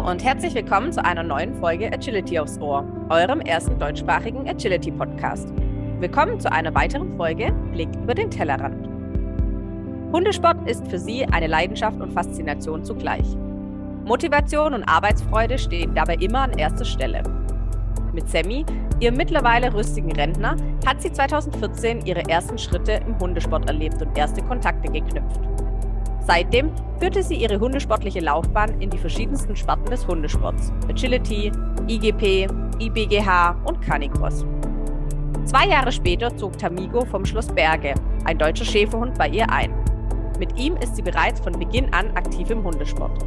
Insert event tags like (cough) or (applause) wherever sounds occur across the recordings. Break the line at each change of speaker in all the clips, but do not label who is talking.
Hallo und herzlich willkommen zu einer neuen Folge Agility aufs Ohr, eurem ersten deutschsprachigen Agility-Podcast. Willkommen zu einer weiteren Folge Blick über den Tellerrand. Hundesport ist für Sie eine Leidenschaft und Faszination zugleich. Motivation und Arbeitsfreude stehen dabei immer an erster Stelle. Mit Sammy, ihrem mittlerweile rüstigen Rentner, hat sie 2014 ihre ersten Schritte im Hundesport erlebt und erste Kontakte geknüpft. Seitdem führte sie ihre hundesportliche Laufbahn in die verschiedensten Sparten des Hundesports: Agility, IGP, IBGH und Canicross. Zwei Jahre später zog Tamigo vom Schloss Berge, ein deutscher Schäferhund, bei ihr ein. Mit ihm ist sie bereits von Beginn an aktiv im Hundesport.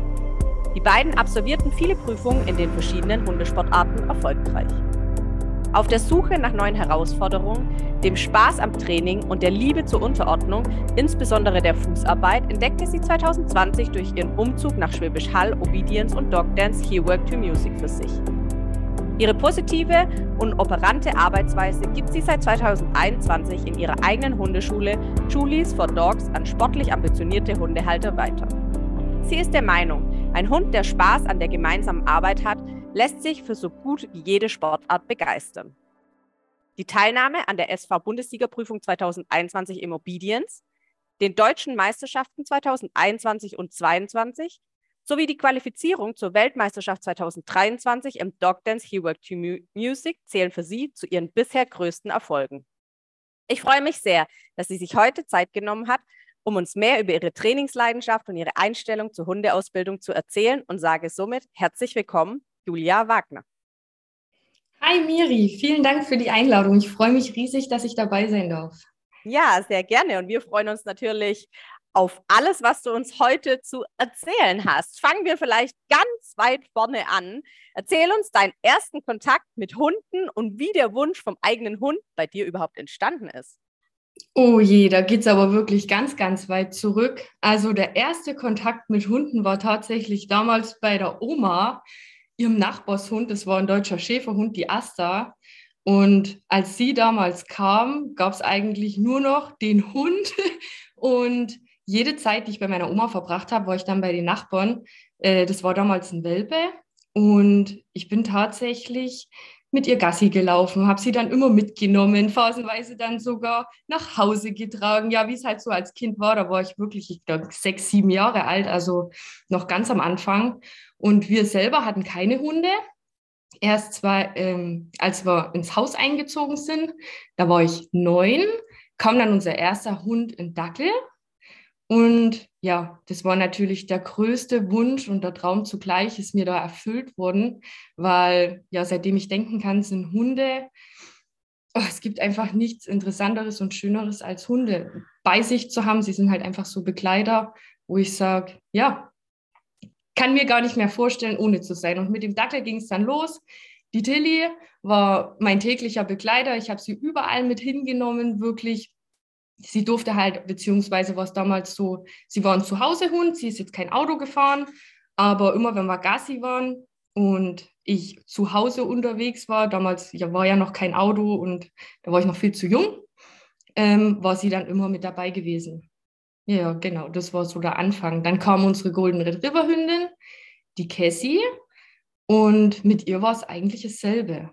Die beiden absolvierten viele Prüfungen in den verschiedenen Hundesportarten erfolgreich. Auf der Suche nach neuen Herausforderungen, dem Spaß am Training und der Liebe zur Unterordnung, insbesondere der Fußarbeit, entdeckte sie 2020 durch ihren Umzug nach Schwäbisch Hall Obedience und Dog Dance Here Work to Music für sich. Ihre positive und operante Arbeitsweise gibt sie seit 2021 in ihrer eigenen Hundeschule Julies for Dogs an sportlich ambitionierte Hundehalter weiter. Sie ist der Meinung, ein Hund, der Spaß an der gemeinsamen Arbeit hat, lässt sich für so gut wie jede Sportart begeistern. Die Teilnahme an der SV-Bundesligaprüfung 2021 im Obedience, den deutschen Meisterschaften 2021 und 2022 sowie die Qualifizierung zur Weltmeisterschaft 2023 im Dog Dance He Work to Music zählen für sie zu ihren bisher größten Erfolgen. Ich freue mich sehr, dass sie sich heute Zeit genommen hat, um uns mehr über ihre Trainingsleidenschaft und ihre Einstellung zur Hundeausbildung zu erzählen und sage somit herzlich willkommen Julia Wagner.
Hi Miri, vielen Dank für die Einladung. Ich freue mich riesig, dass ich dabei sein darf.
Ja, sehr gerne. Und wir freuen uns natürlich auf alles, was du uns heute zu erzählen hast. Fangen wir vielleicht ganz weit vorne an. Erzähl uns deinen ersten Kontakt mit Hunden und wie der Wunsch vom eigenen Hund bei dir überhaupt entstanden ist.
Oh je, da geht es aber wirklich ganz, ganz weit zurück. Also der erste Kontakt mit Hunden war tatsächlich damals bei der Oma ihrem Nachbarshund, das war ein deutscher Schäferhund, die Asta. Und als sie damals kam, gab es eigentlich nur noch den Hund. (laughs) Und jede Zeit, die ich bei meiner Oma verbracht habe, war ich dann bei den Nachbarn. Äh, das war damals ein Welpe. Und ich bin tatsächlich mit ihr Gassi gelaufen, habe sie dann immer mitgenommen, phasenweise dann sogar nach Hause getragen. Ja, wie es halt so als Kind war, da war ich wirklich, ich glaube, sechs, sieben Jahre alt, also noch ganz am Anfang. Und wir selber hatten keine Hunde. Erst zwar, ähm, als wir ins Haus eingezogen sind, da war ich neun, kam dann unser erster Hund, ein Dackel. Und ja, das war natürlich der größte Wunsch und der Traum zugleich ist mir da erfüllt worden, weil ja, seitdem ich denken kann, sind Hunde, oh, es gibt einfach nichts Interessanteres und Schöneres als Hunde bei sich zu haben. Sie sind halt einfach so Begleiter, wo ich sage, ja, kann mir gar nicht mehr vorstellen, ohne zu sein. Und mit dem Dackel ging es dann los. Die Tilly war mein täglicher Begleiter. Ich habe sie überall mit hingenommen, wirklich. Sie durfte halt, beziehungsweise war es damals so, sie war ein Zuhausehund, sie ist jetzt kein Auto gefahren, aber immer wenn wir Gassi waren und ich zu Hause unterwegs war, damals ja, war ja noch kein Auto und da war ich noch viel zu jung, ähm, war sie dann immer mit dabei gewesen. Ja, genau, das war so der Anfang. Dann kam unsere Golden Retriever Hündin, die Cassie, und mit ihr war es eigentlich dasselbe.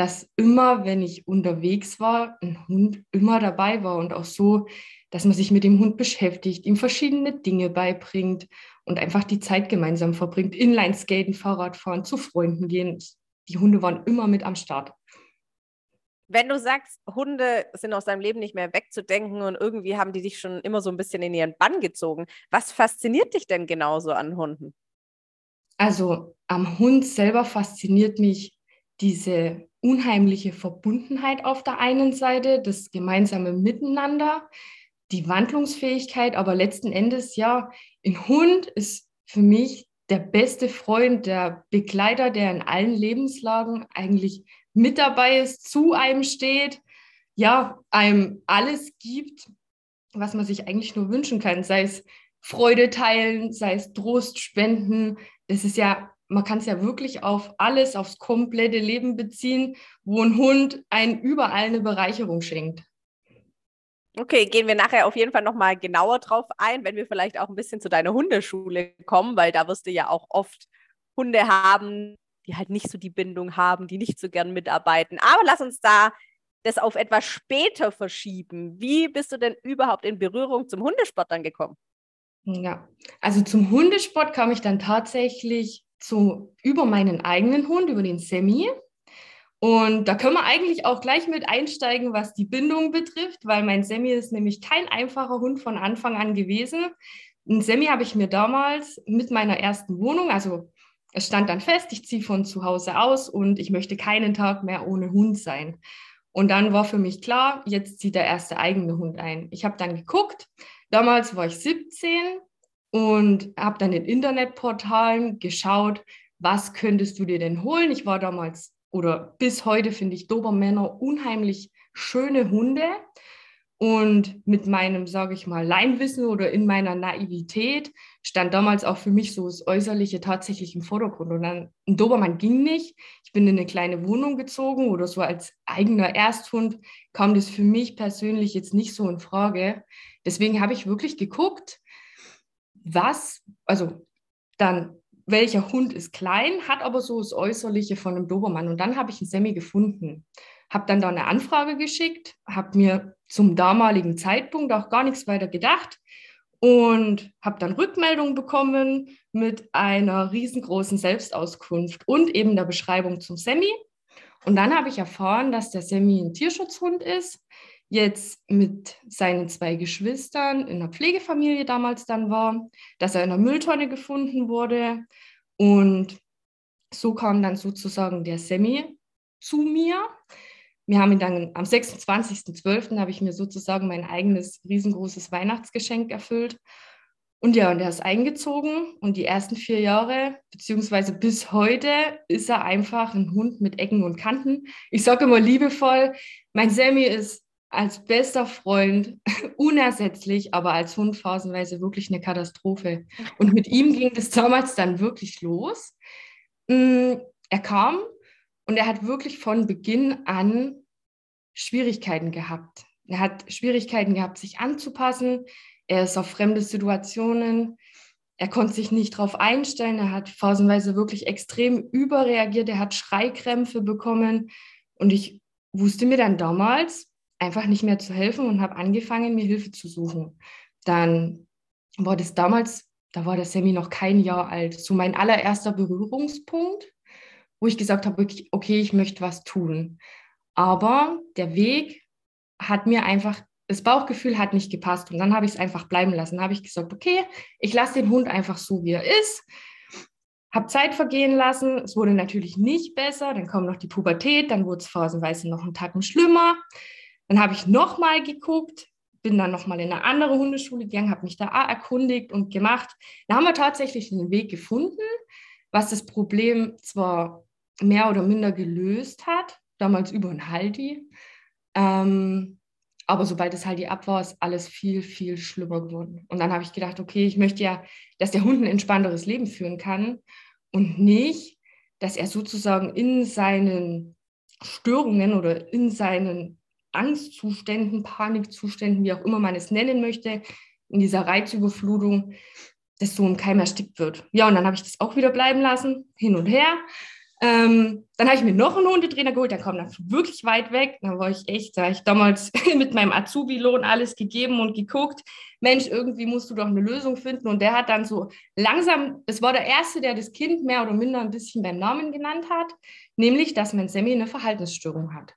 Dass immer, wenn ich unterwegs war, ein Hund immer dabei war und auch so, dass man sich mit dem Hund beschäftigt, ihm verschiedene Dinge beibringt und einfach die Zeit gemeinsam verbringt. Inlineskaten, Fahrradfahren, zu Freunden gehen. Die Hunde waren immer mit am Start
wenn du sagst, Hunde sind aus deinem Leben nicht mehr wegzudenken und irgendwie haben die dich schon immer so ein bisschen in ihren Bann gezogen, was fasziniert dich denn genauso an Hunden?
Also am Hund selber fasziniert mich diese unheimliche Verbundenheit auf der einen Seite, das gemeinsame Miteinander, die Wandlungsfähigkeit, aber letzten Endes ja, ein Hund ist für mich der beste Freund, der Begleiter, der in allen Lebenslagen eigentlich mit dabei ist, zu einem steht, ja, einem alles gibt, was man sich eigentlich nur wünschen kann, sei es Freude teilen, sei es Trost spenden. Das ist ja, man kann es ja wirklich auf alles, aufs komplette Leben beziehen, wo ein Hund einen überall eine Bereicherung schenkt.
Okay, gehen wir nachher auf jeden Fall nochmal genauer drauf ein, wenn wir vielleicht auch ein bisschen zu deiner Hundeschule kommen, weil da wirst du ja auch oft Hunde haben, die halt nicht so die Bindung haben, die nicht so gern mitarbeiten. Aber lass uns da das auf etwas später verschieben. Wie bist du denn überhaupt in Berührung zum Hundesport dann gekommen?
Ja, also zum Hundesport kam ich dann tatsächlich zu, über meinen eigenen Hund, über den Semi. Und da können wir eigentlich auch gleich mit einsteigen, was die Bindung betrifft, weil mein Semi ist nämlich kein einfacher Hund von Anfang an gewesen. Ein Semi habe ich mir damals mit meiner ersten Wohnung, also es stand dann fest, ich ziehe von zu Hause aus und ich möchte keinen Tag mehr ohne Hund sein. Und dann war für mich klar, jetzt zieht der erste eigene Hund ein. Ich habe dann geguckt, damals war ich 17 und habe dann in Internetportalen geschaut, was könntest du dir denn holen? Ich war damals oder bis heute finde ich Dobermänner unheimlich schöne Hunde. Und mit meinem, sage ich mal, Leinwissen oder in meiner Naivität stand damals auch für mich so das Äußerliche tatsächlich im Vordergrund. Und dann ein Dobermann ging nicht. Ich bin in eine kleine Wohnung gezogen oder so als eigener Ersthund kam das für mich persönlich jetzt nicht so in Frage. Deswegen habe ich wirklich geguckt, was, also dann, welcher Hund ist klein, hat aber so das Äußerliche von einem Dobermann. Und dann habe ich einen Semi gefunden, habe dann da eine Anfrage geschickt, habe mir zum damaligen Zeitpunkt auch gar nichts weiter gedacht und habe dann Rückmeldung bekommen mit einer riesengroßen Selbstauskunft und eben der Beschreibung zum Semi. Und dann habe ich erfahren, dass der Semi ein Tierschutzhund ist, jetzt mit seinen zwei Geschwistern in einer Pflegefamilie damals dann war, dass er in einer Mülltonne gefunden wurde. Und so kam dann sozusagen der Semi zu mir. Wir haben ihn dann am 26.12. habe ich mir sozusagen mein eigenes riesengroßes Weihnachtsgeschenk erfüllt. Und ja, und er ist eingezogen und die ersten vier Jahre, beziehungsweise bis heute, ist er einfach ein Hund mit Ecken und Kanten. Ich sage immer liebevoll, mein Sammy ist als bester Freund (laughs) unersetzlich, aber als Hund phasenweise wirklich eine Katastrophe. Und mit ihm ging das damals dann wirklich los. Mm, er kam und er hat wirklich von Beginn an Schwierigkeiten gehabt. Er hat Schwierigkeiten gehabt, sich anzupassen. Er ist auf fremde Situationen. Er konnte sich nicht darauf einstellen. Er hat phasenweise wirklich extrem überreagiert. Er hat Schreikrämpfe bekommen. Und ich wusste mir dann damals, einfach nicht mehr zu helfen und habe angefangen, mir Hilfe zu suchen. Dann war das damals, da war der Semi noch kein Jahr alt, so mein allererster Berührungspunkt, wo ich gesagt habe, okay, ich möchte was tun. Aber der Weg hat mir einfach, das Bauchgefühl hat nicht gepasst und dann habe ich es einfach bleiben lassen. Dann habe ich gesagt, okay, ich lasse den Hund einfach so, wie er ist. Habe Zeit vergehen lassen. Es wurde natürlich nicht besser. Dann kommt noch die Pubertät. Dann wurde es phasenweise noch einen Tacken schlimmer. Dann habe ich nochmal geguckt, bin dann nochmal in eine andere Hundeschule gegangen, habe mich da erkundigt und gemacht. Da haben wir tatsächlich einen Weg gefunden, was das Problem zwar mehr oder minder gelöst hat, damals über ein Haldi, ähm, aber sobald das Haldi ab war, ist alles viel, viel schlimmer geworden. Und dann habe ich gedacht, okay, ich möchte ja, dass der Hund ein entspannteres Leben führen kann und nicht, dass er sozusagen in seinen Störungen oder in seinen Angstzuständen, Panikzuständen, wie auch immer man es nennen möchte, in dieser Reizüberflutung, das so im Keim erstickt wird. Ja, und dann habe ich das auch wieder bleiben lassen, hin und her. Ähm, dann habe ich mir noch einen Hundetrainer geholt, der kam dann wirklich weit weg. Dann war ich echt, da habe ich damals (laughs) mit meinem Azubi-Lohn alles gegeben und geguckt. Mensch, irgendwie musst du doch eine Lösung finden. Und der hat dann so langsam, es war der Erste, der das Kind mehr oder minder ein bisschen beim Namen genannt hat, nämlich, dass mein Semi eine Verhaltensstörung hat.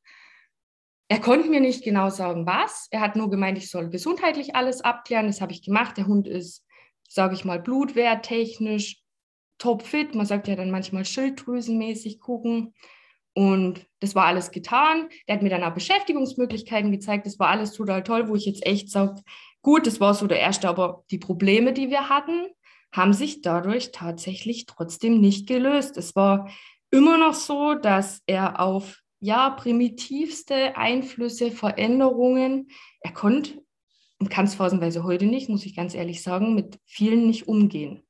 Er konnte mir nicht genau sagen, was. Er hat nur gemeint, ich soll gesundheitlich alles abklären. Das habe ich gemacht. Der Hund ist, sage ich mal, blutwerttechnisch topfit. Man sagt ja dann manchmal schilddrüsenmäßig gucken. Und das war alles getan. Der hat mir dann auch Beschäftigungsmöglichkeiten gezeigt. Das war alles total toll, wo ich jetzt echt sage, gut, das war so der erste, aber die Probleme, die wir hatten, haben sich dadurch tatsächlich trotzdem nicht gelöst. Es war immer noch so, dass er auf ja, primitivste Einflüsse, Veränderungen. Er konnte und kann es phasenweise heute nicht, muss ich ganz ehrlich sagen, mit vielen nicht umgehen.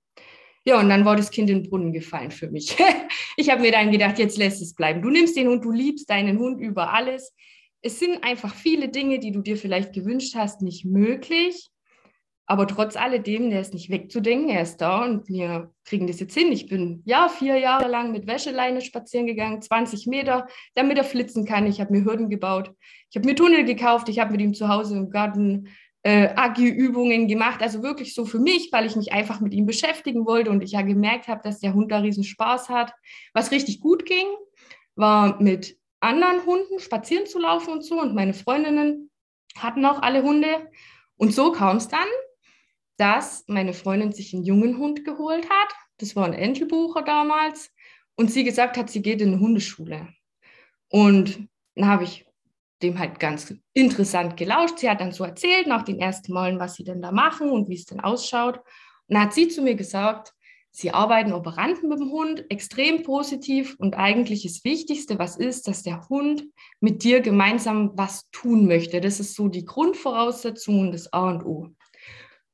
Ja, und dann war das Kind in den Brunnen gefallen für mich. (laughs) ich habe mir dann gedacht, jetzt lässt es bleiben. Du nimmst den Hund, du liebst deinen Hund über alles. Es sind einfach viele Dinge, die du dir vielleicht gewünscht hast, nicht möglich. Aber trotz alledem, der ist nicht wegzudenken, er ist da und wir kriegen das jetzt hin. Ich bin ja vier Jahre lang mit Wäscheleine spazieren gegangen, 20 Meter, damit er flitzen kann. Ich habe mir Hürden gebaut. Ich habe mir Tunnel gekauft. Ich habe mit ihm zu Hause im Garten äh, Agi-Übungen gemacht. Also wirklich so für mich, weil ich mich einfach mit ihm beschäftigen wollte und ich ja gemerkt habe, dass der Hund da riesen Spaß hat. Was richtig gut ging, war mit anderen Hunden spazieren zu laufen und so. Und meine Freundinnen hatten auch alle Hunde. Und so kam es dann, dass meine Freundin sich einen jungen Hund geholt hat. Das war ein Entelbucher damals. Und sie gesagt hat, sie geht in eine Hundeschule. Und dann habe ich dem halt ganz interessant gelauscht. Sie hat dann so erzählt nach den ersten Malen, was sie denn da machen und wie es denn ausschaut. Und dann hat sie zu mir gesagt, sie arbeiten Operanten mit dem Hund, extrem positiv und eigentlich das Wichtigste, was ist, dass der Hund mit dir gemeinsam was tun möchte. Das ist so die Grundvoraussetzung und das A und O.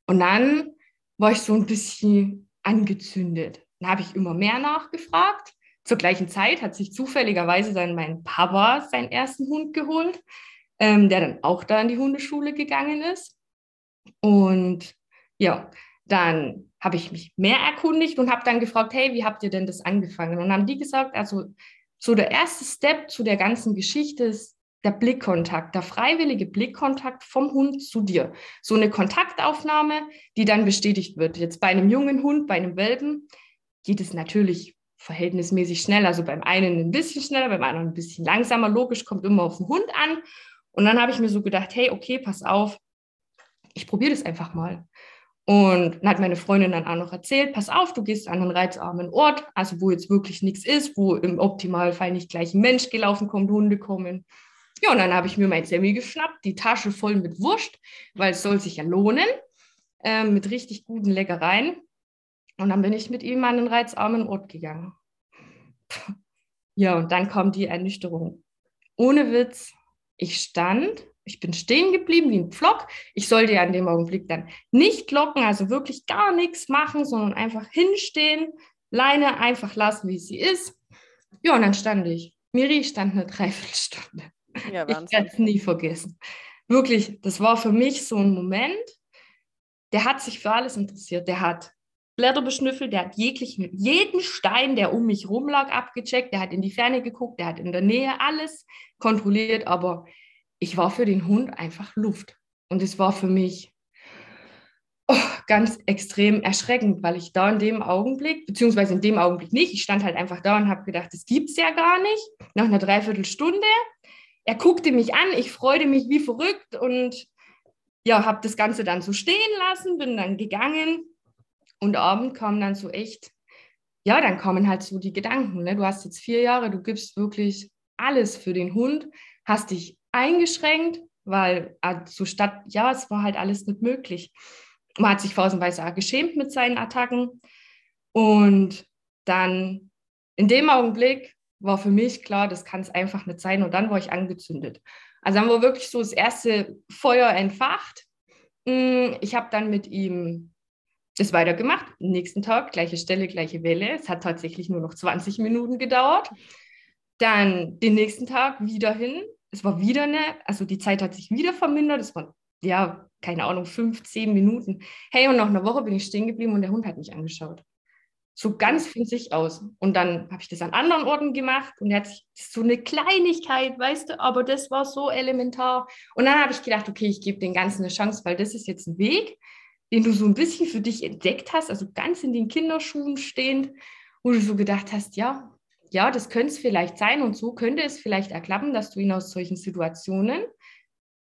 Und dann war ich so ein bisschen angezündet. Dann habe ich immer mehr nachgefragt zur gleichen Zeit hat sich zufälligerweise dann mein Papa seinen ersten Hund geholt, ähm, der dann auch da in die Hundeschule gegangen ist. Und ja, dann habe ich mich mehr erkundigt und habe dann gefragt, hey, wie habt ihr denn das angefangen? Und haben die gesagt, also so der erste Step zu der ganzen Geschichte ist der Blickkontakt, der freiwillige Blickkontakt vom Hund zu dir. So eine Kontaktaufnahme, die dann bestätigt wird. Jetzt bei einem jungen Hund, bei einem Welpen, geht es natürlich verhältnismäßig schnell. Also beim einen ein bisschen schneller, beim anderen ein bisschen langsamer. Logisch kommt immer auf den Hund an. Und dann habe ich mir so gedacht, hey, okay, pass auf, ich probiere das einfach mal. Und dann hat meine Freundin dann auch noch erzählt, pass auf, du gehst an einen reizarmen Ort, also wo jetzt wirklich nichts ist, wo im Optimalfall nicht gleich ein Mensch gelaufen kommt, Hunde kommen. Ja, und dann habe ich mir mein Sammy geschnappt, die Tasche voll mit Wurst, weil es soll sich ja lohnen, äh, mit richtig guten Leckereien. Und dann bin ich mit ihm an den reizarmen Ort gegangen. Ja, und dann kommt die Ernüchterung. Ohne Witz, ich stand, ich bin stehen geblieben wie ein Pflock. Ich sollte ja in dem Augenblick dann nicht locken, also wirklich gar nichts machen, sondern einfach hinstehen, Leine einfach lassen, wie sie ist. Ja, und dann stand ich. Miri stand eine Dreiviertelstunde. Ja, ich werde es nie vergessen. Wirklich, das war für mich so ein Moment, der hat sich für alles interessiert. Der hat Blätter beschnüffelt, der hat jeglichen, jeden Stein, der um mich rum lag, abgecheckt, der hat in die Ferne geguckt, der hat in der Nähe alles kontrolliert, aber ich war für den Hund einfach Luft. Und es war für mich oh, ganz extrem erschreckend, weil ich da in dem Augenblick, beziehungsweise in dem Augenblick nicht, ich stand halt einfach da und habe gedacht, das gibt es ja gar nicht. Nach einer Dreiviertelstunde, er guckte mich an, ich freute mich wie verrückt und ja, habe das Ganze dann so stehen lassen, bin dann gegangen und abend kam dann so echt, ja, dann kommen halt so die Gedanken. Ne? Du hast jetzt vier Jahre, du gibst wirklich alles für den Hund, hast dich eingeschränkt, weil also statt, ja, es war halt alles nicht möglich. Man hat sich phasenweise auch geschämt mit seinen Attacken. Und dann in dem Augenblick war für mich klar, das kann es einfach nicht sein. Und dann war ich angezündet. Also dann war wirklich so das erste Feuer entfacht. Hm, ich habe dann mit ihm das weitergemacht. Nächsten Tag, gleiche Stelle, gleiche Welle. Es hat tatsächlich nur noch 20 Minuten gedauert. Dann den nächsten Tag wieder hin. Es war wieder eine, also die Zeit hat sich wieder vermindert. Es waren, ja, keine Ahnung, fünf, zehn Minuten. Hey, und nach einer Woche bin ich stehen geblieben und der Hund hat mich angeschaut. So ganz von sich aus. Und dann habe ich das an anderen Orten gemacht und hat sich so eine Kleinigkeit, weißt du, aber das war so elementar. Und dann habe ich gedacht, okay, ich gebe den Ganzen eine Chance, weil das ist jetzt ein Weg, den du so ein bisschen für dich entdeckt hast, also ganz in den Kinderschuhen stehend, wo du so gedacht hast, ja, ja, das könnte es vielleicht sein und so könnte es vielleicht erklappen, dass du ihn aus solchen Situationen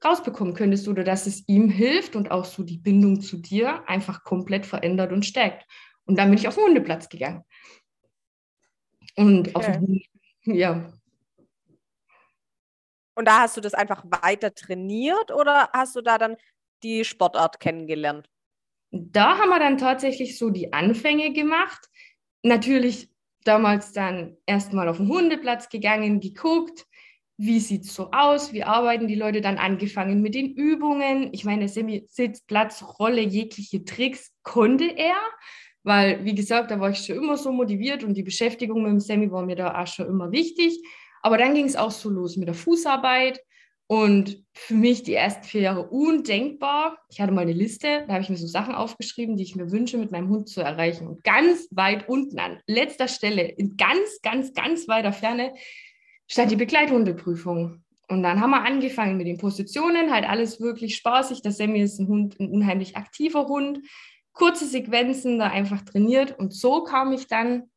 rausbekommen könntest oder dass es ihm hilft und auch so die Bindung zu dir einfach komplett verändert und stärkt. Und dann bin ich auf den Hundeplatz gegangen. Und okay. auf den, ja.
Und da hast du das einfach weiter trainiert oder hast du da dann die Sportart kennengelernt?
da haben wir dann tatsächlich so die Anfänge gemacht. Natürlich damals dann erstmal auf den Hundeplatz gegangen, geguckt, wie sieht es so aus, wie arbeiten die Leute, dann angefangen mit den Übungen. Ich meine, Sitzplatz, Rolle, jegliche Tricks konnte er, weil, wie gesagt, da war ich schon immer so motiviert und die Beschäftigung mit dem Semi war mir da auch schon immer wichtig. Aber dann ging es auch so los mit der Fußarbeit Und für mich die ersten vier Jahre undenkbar. Ich hatte mal eine Liste, da habe ich mir so Sachen aufgeschrieben, die ich mir wünsche, mit meinem Hund zu erreichen. Und ganz weit unten an letzter Stelle, in ganz, ganz, ganz weiter Ferne, stand die Begleithundeprüfung. Und dann haben wir angefangen mit den Positionen, halt alles wirklich spaßig. Der Sammy ist ein Hund, ein unheimlich aktiver Hund. Kurze Sequenzen, da einfach trainiert. Und so kam ich dann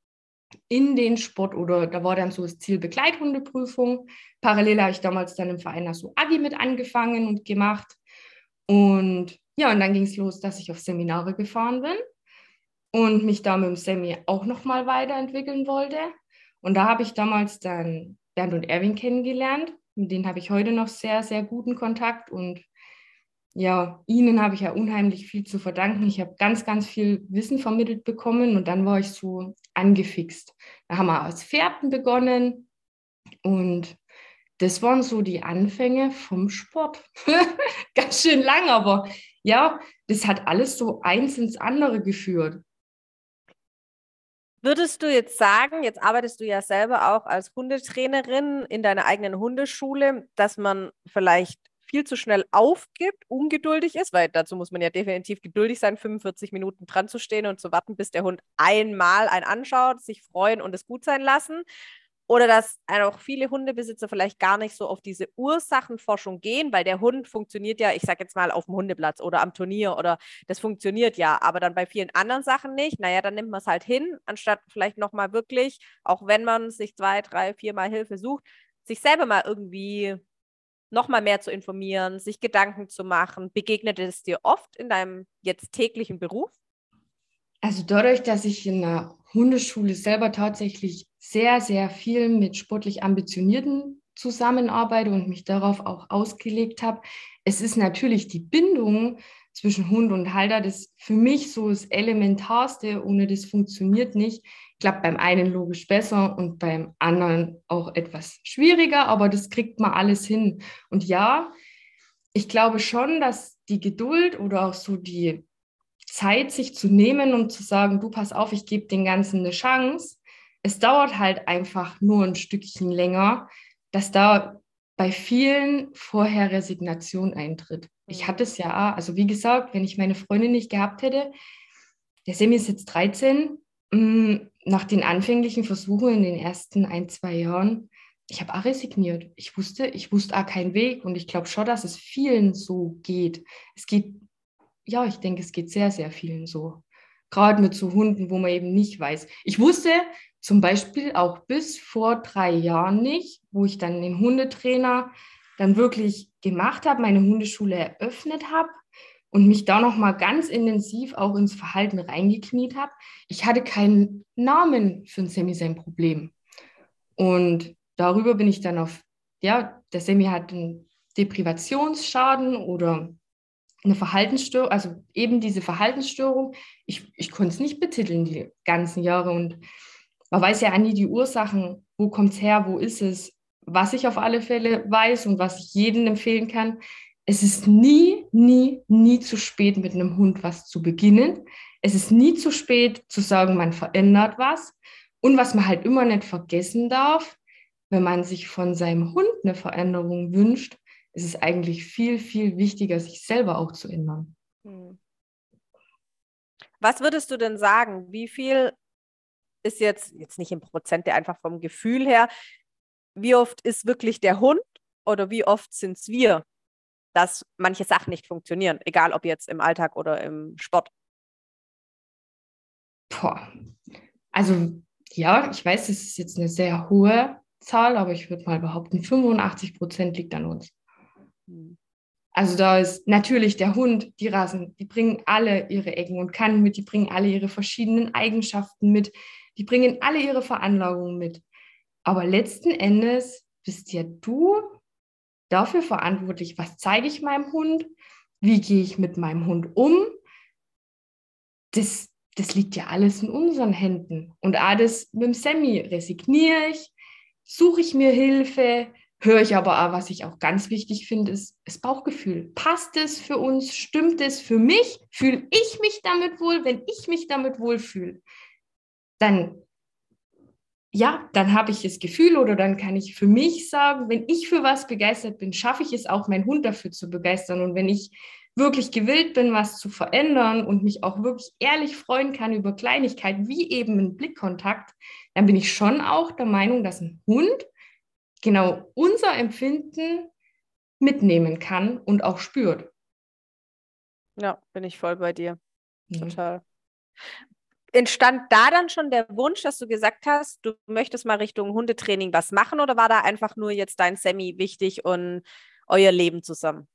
in den Sport oder da war dann so das Ziel Begleithundeprüfung. Parallel habe ich damals dann im Verein so Agi mit angefangen und gemacht. Und ja, und dann ging es los, dass ich auf Seminare gefahren bin und mich da mit dem Semi auch nochmal weiterentwickeln wollte. Und da habe ich damals dann Bernd und Erwin kennengelernt. Mit denen habe ich heute noch sehr, sehr guten Kontakt und ja, ihnen habe ich ja unheimlich viel zu verdanken. Ich habe ganz, ganz viel Wissen vermittelt bekommen und dann war ich so angefixt. Da haben wir als Pferden begonnen und das waren so die Anfänge vom Sport. (laughs) ganz schön lang, aber ja, das hat alles so eins ins andere geführt.
Würdest du jetzt sagen, jetzt arbeitest du ja selber auch als Hundetrainerin in deiner eigenen Hundeschule, dass man vielleicht viel zu schnell aufgibt, ungeduldig ist, weil dazu muss man ja definitiv geduldig sein, 45 Minuten dran zu stehen und zu warten, bis der Hund einmal einen anschaut, sich freuen und es gut sein lassen. Oder dass auch viele Hundebesitzer vielleicht gar nicht so auf diese Ursachenforschung gehen, weil der Hund funktioniert ja, ich sage jetzt mal, auf dem Hundeplatz oder am Turnier oder das funktioniert ja, aber dann bei vielen anderen Sachen nicht. Naja, dann nimmt man es halt hin, anstatt vielleicht nochmal wirklich, auch wenn man sich zwei, drei, viermal Hilfe sucht, sich selber mal irgendwie nochmal mehr zu informieren, sich Gedanken zu machen. Begegnet es dir oft in deinem jetzt täglichen Beruf?
Also dadurch, dass ich in der Hundeschule selber tatsächlich sehr, sehr viel mit sportlich Ambitionierten zusammenarbeite und mich darauf auch ausgelegt habe. Es ist natürlich die Bindung zwischen Hund und Halter, das für mich so das Elementarste. Ohne das funktioniert nicht. Klappt beim einen logisch besser und beim anderen auch etwas schwieriger, aber das kriegt man alles hin. Und ja, ich glaube schon, dass die Geduld oder auch so die Zeit, sich zu nehmen und zu sagen, du pass auf, ich gebe den Ganzen eine Chance, es dauert halt einfach nur ein Stückchen länger, dass da bei vielen vorher Resignation eintritt. Ich mhm. hatte es ja, also wie gesagt, wenn ich meine Freundin nicht gehabt hätte, der Semi ist jetzt 13, mm, nach den anfänglichen Versuchen in den ersten ein, zwei Jahren, ich habe auch resigniert. Ich wusste, ich wusste auch keinen Weg und ich glaube schon, dass es vielen so geht. Es geht, ja, ich denke, es geht sehr, sehr vielen so. Gerade mit so Hunden, wo man eben nicht weiß. Ich wusste, zum Beispiel auch bis vor drei Jahren nicht, wo ich dann den Hundetrainer dann wirklich gemacht habe, meine Hundeschule eröffnet habe und mich da noch mal ganz intensiv auch ins Verhalten reingekniet habe. Ich hatte keinen Namen für ein Semi sein Problem. Und darüber bin ich dann auf, ja, der Semi hat einen Deprivationsschaden oder eine Verhaltensstörung, also eben diese Verhaltensstörung. Ich, ich konnte es nicht betiteln die ganzen Jahre und man weiß ja nie die Ursachen, wo kommt es her, wo ist es. Was ich auf alle Fälle weiß und was ich jedem empfehlen kann, es ist nie, nie, nie zu spät, mit einem Hund was zu beginnen. Es ist nie zu spät zu sagen, man verändert was. Und was man halt immer nicht vergessen darf, wenn man sich von seinem Hund eine Veränderung wünscht, ist es eigentlich viel, viel wichtiger, sich selber auch zu ändern. Hm.
Was würdest du denn sagen? Wie viel ist jetzt, jetzt nicht im Prozent, der einfach vom Gefühl her, wie oft ist wirklich der Hund oder wie oft sind es wir, dass manche Sachen nicht funktionieren, egal ob jetzt im Alltag oder im Sport?
Boah. Also ja, ich weiß, das ist jetzt eine sehr hohe Zahl, aber ich würde mal behaupten, 85 Prozent liegt an uns. Hm. Also da ist natürlich der Hund, die Rassen, die bringen alle ihre Ecken und Kanten mit, die bringen alle ihre verschiedenen Eigenschaften mit, die bringen alle ihre Veranlagungen mit. Aber letzten Endes bist ja du dafür verantwortlich, was zeige ich meinem Hund, wie gehe ich mit meinem Hund um. Das, das liegt ja alles in unseren Händen. Und alles mit dem Semi resigniere ich, suche ich mir Hilfe, höre ich aber auch, was ich auch ganz wichtig finde, ist das Bauchgefühl. Passt es für uns? Stimmt es für mich? Fühle ich mich damit wohl, wenn ich mich damit wohlfühle? dann ja, dann habe ich das Gefühl oder dann kann ich für mich sagen, wenn ich für was begeistert bin, schaffe ich es auch, meinen Hund dafür zu begeistern. Und wenn ich wirklich gewillt bin, was zu verändern und mich auch wirklich ehrlich freuen kann über Kleinigkeiten, wie eben ein Blickkontakt, dann bin ich schon auch der Meinung, dass ein Hund genau unser Empfinden mitnehmen kann und auch spürt.
Ja, bin ich voll bei dir. Mhm. Total entstand da dann schon der Wunsch, dass du gesagt hast, du möchtest mal Richtung Hundetraining was machen oder war da einfach nur jetzt dein Semi wichtig und euer Leben zusammen?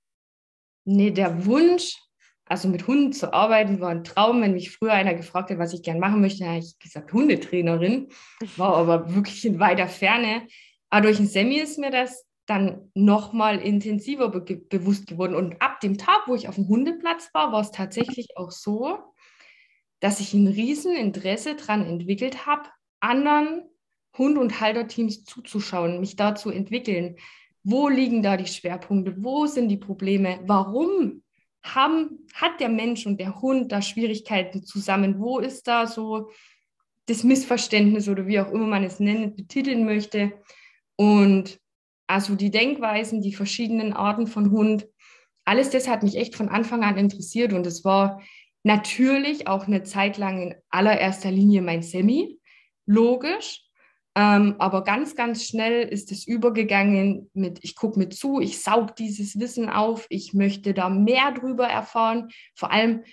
Nee, der Wunsch, also mit Hunden zu arbeiten, war ein Traum. Wenn mich früher einer gefragt hat, was ich gerne machen möchte, habe ich gesagt Hundetrainerin. War aber (laughs) wirklich in weiter Ferne. Aber durch ein Semi ist mir das dann nochmal intensiver be bewusst geworden. Und ab dem Tag, wo ich auf dem Hundeplatz war, war es tatsächlich auch so, dass ich ein Rieseninteresse daran entwickelt habe, anderen Hund- und Halterteams zuzuschauen, mich da zu entwickeln. Wo liegen da die Schwerpunkte? Wo sind die Probleme? Warum haben, hat der Mensch und der Hund da Schwierigkeiten zusammen? Wo ist da so das Missverständnis oder wie auch immer man es nennen, betiteln möchte? Und also die Denkweisen, die verschiedenen Arten von Hund, alles das hat mich echt von Anfang an interessiert und es war Natürlich auch eine Zeit lang in allererster Linie mein Semi, logisch. Ähm, aber ganz, ganz schnell ist es übergegangen mit, ich gucke mit zu, ich saug dieses Wissen auf, ich möchte da mehr drüber erfahren. Vor allem,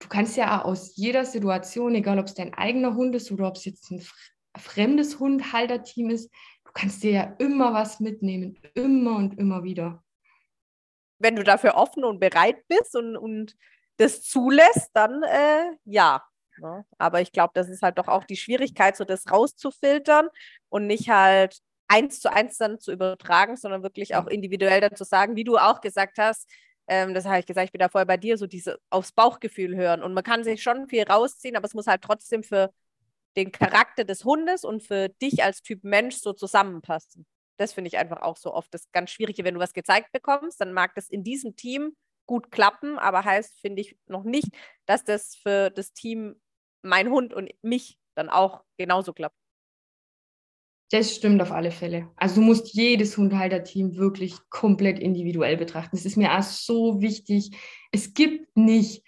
du kannst ja aus jeder Situation, egal ob es dein eigener Hund ist oder ob es jetzt ein fremdes Hundhalterteam ist, du kannst dir ja immer was mitnehmen, immer und immer wieder.
Wenn du dafür offen und bereit bist und, und das zulässt, dann äh, ja. Ne? Aber ich glaube, das ist halt doch auch die Schwierigkeit, so das rauszufiltern und nicht halt eins zu eins dann zu übertragen, sondern wirklich auch individuell dann zu sagen, wie du auch gesagt hast, ähm, das habe ich gesagt, ich bin da vorher bei dir, so diese aufs Bauchgefühl hören. Und man kann sich schon viel rausziehen, aber es muss halt trotzdem für den Charakter des Hundes und für dich als Typ Mensch so zusammenpassen. Das finde ich einfach auch so oft das ganz Schwierige. Wenn du was gezeigt bekommst, dann mag das in diesem Team gut klappen, aber heißt, finde ich, noch nicht, dass das für das Team, mein Hund und mich dann auch genauso klappt.
Das stimmt auf alle Fälle. Also du musst jedes Hundhalterteam wirklich komplett individuell betrachten. Das ist mir auch so wichtig. Es gibt nicht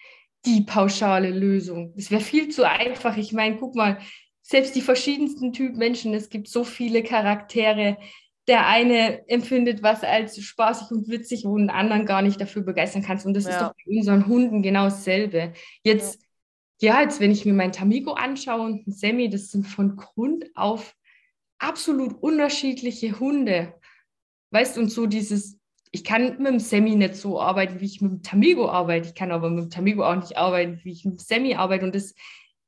die pauschale Lösung. Das wäre viel zu einfach. Ich meine, guck mal, selbst die verschiedensten Typ Menschen, es gibt so viele Charaktere, der eine empfindet was als spaßig und witzig, wo einen anderen gar nicht dafür begeistern kannst. Und das ja. ist doch bei unseren Hunden genau dasselbe. Jetzt, ja. ja, jetzt, wenn ich mir mein Tamigo anschaue und ein Semi, das sind von Grund auf absolut unterschiedliche Hunde. Weißt du, und so dieses, ich kann mit dem Semi nicht so arbeiten, wie ich mit dem Tamigo arbeite. Ich kann aber mit dem Tamigo auch nicht arbeiten, wie ich mit dem Semi arbeite. Und das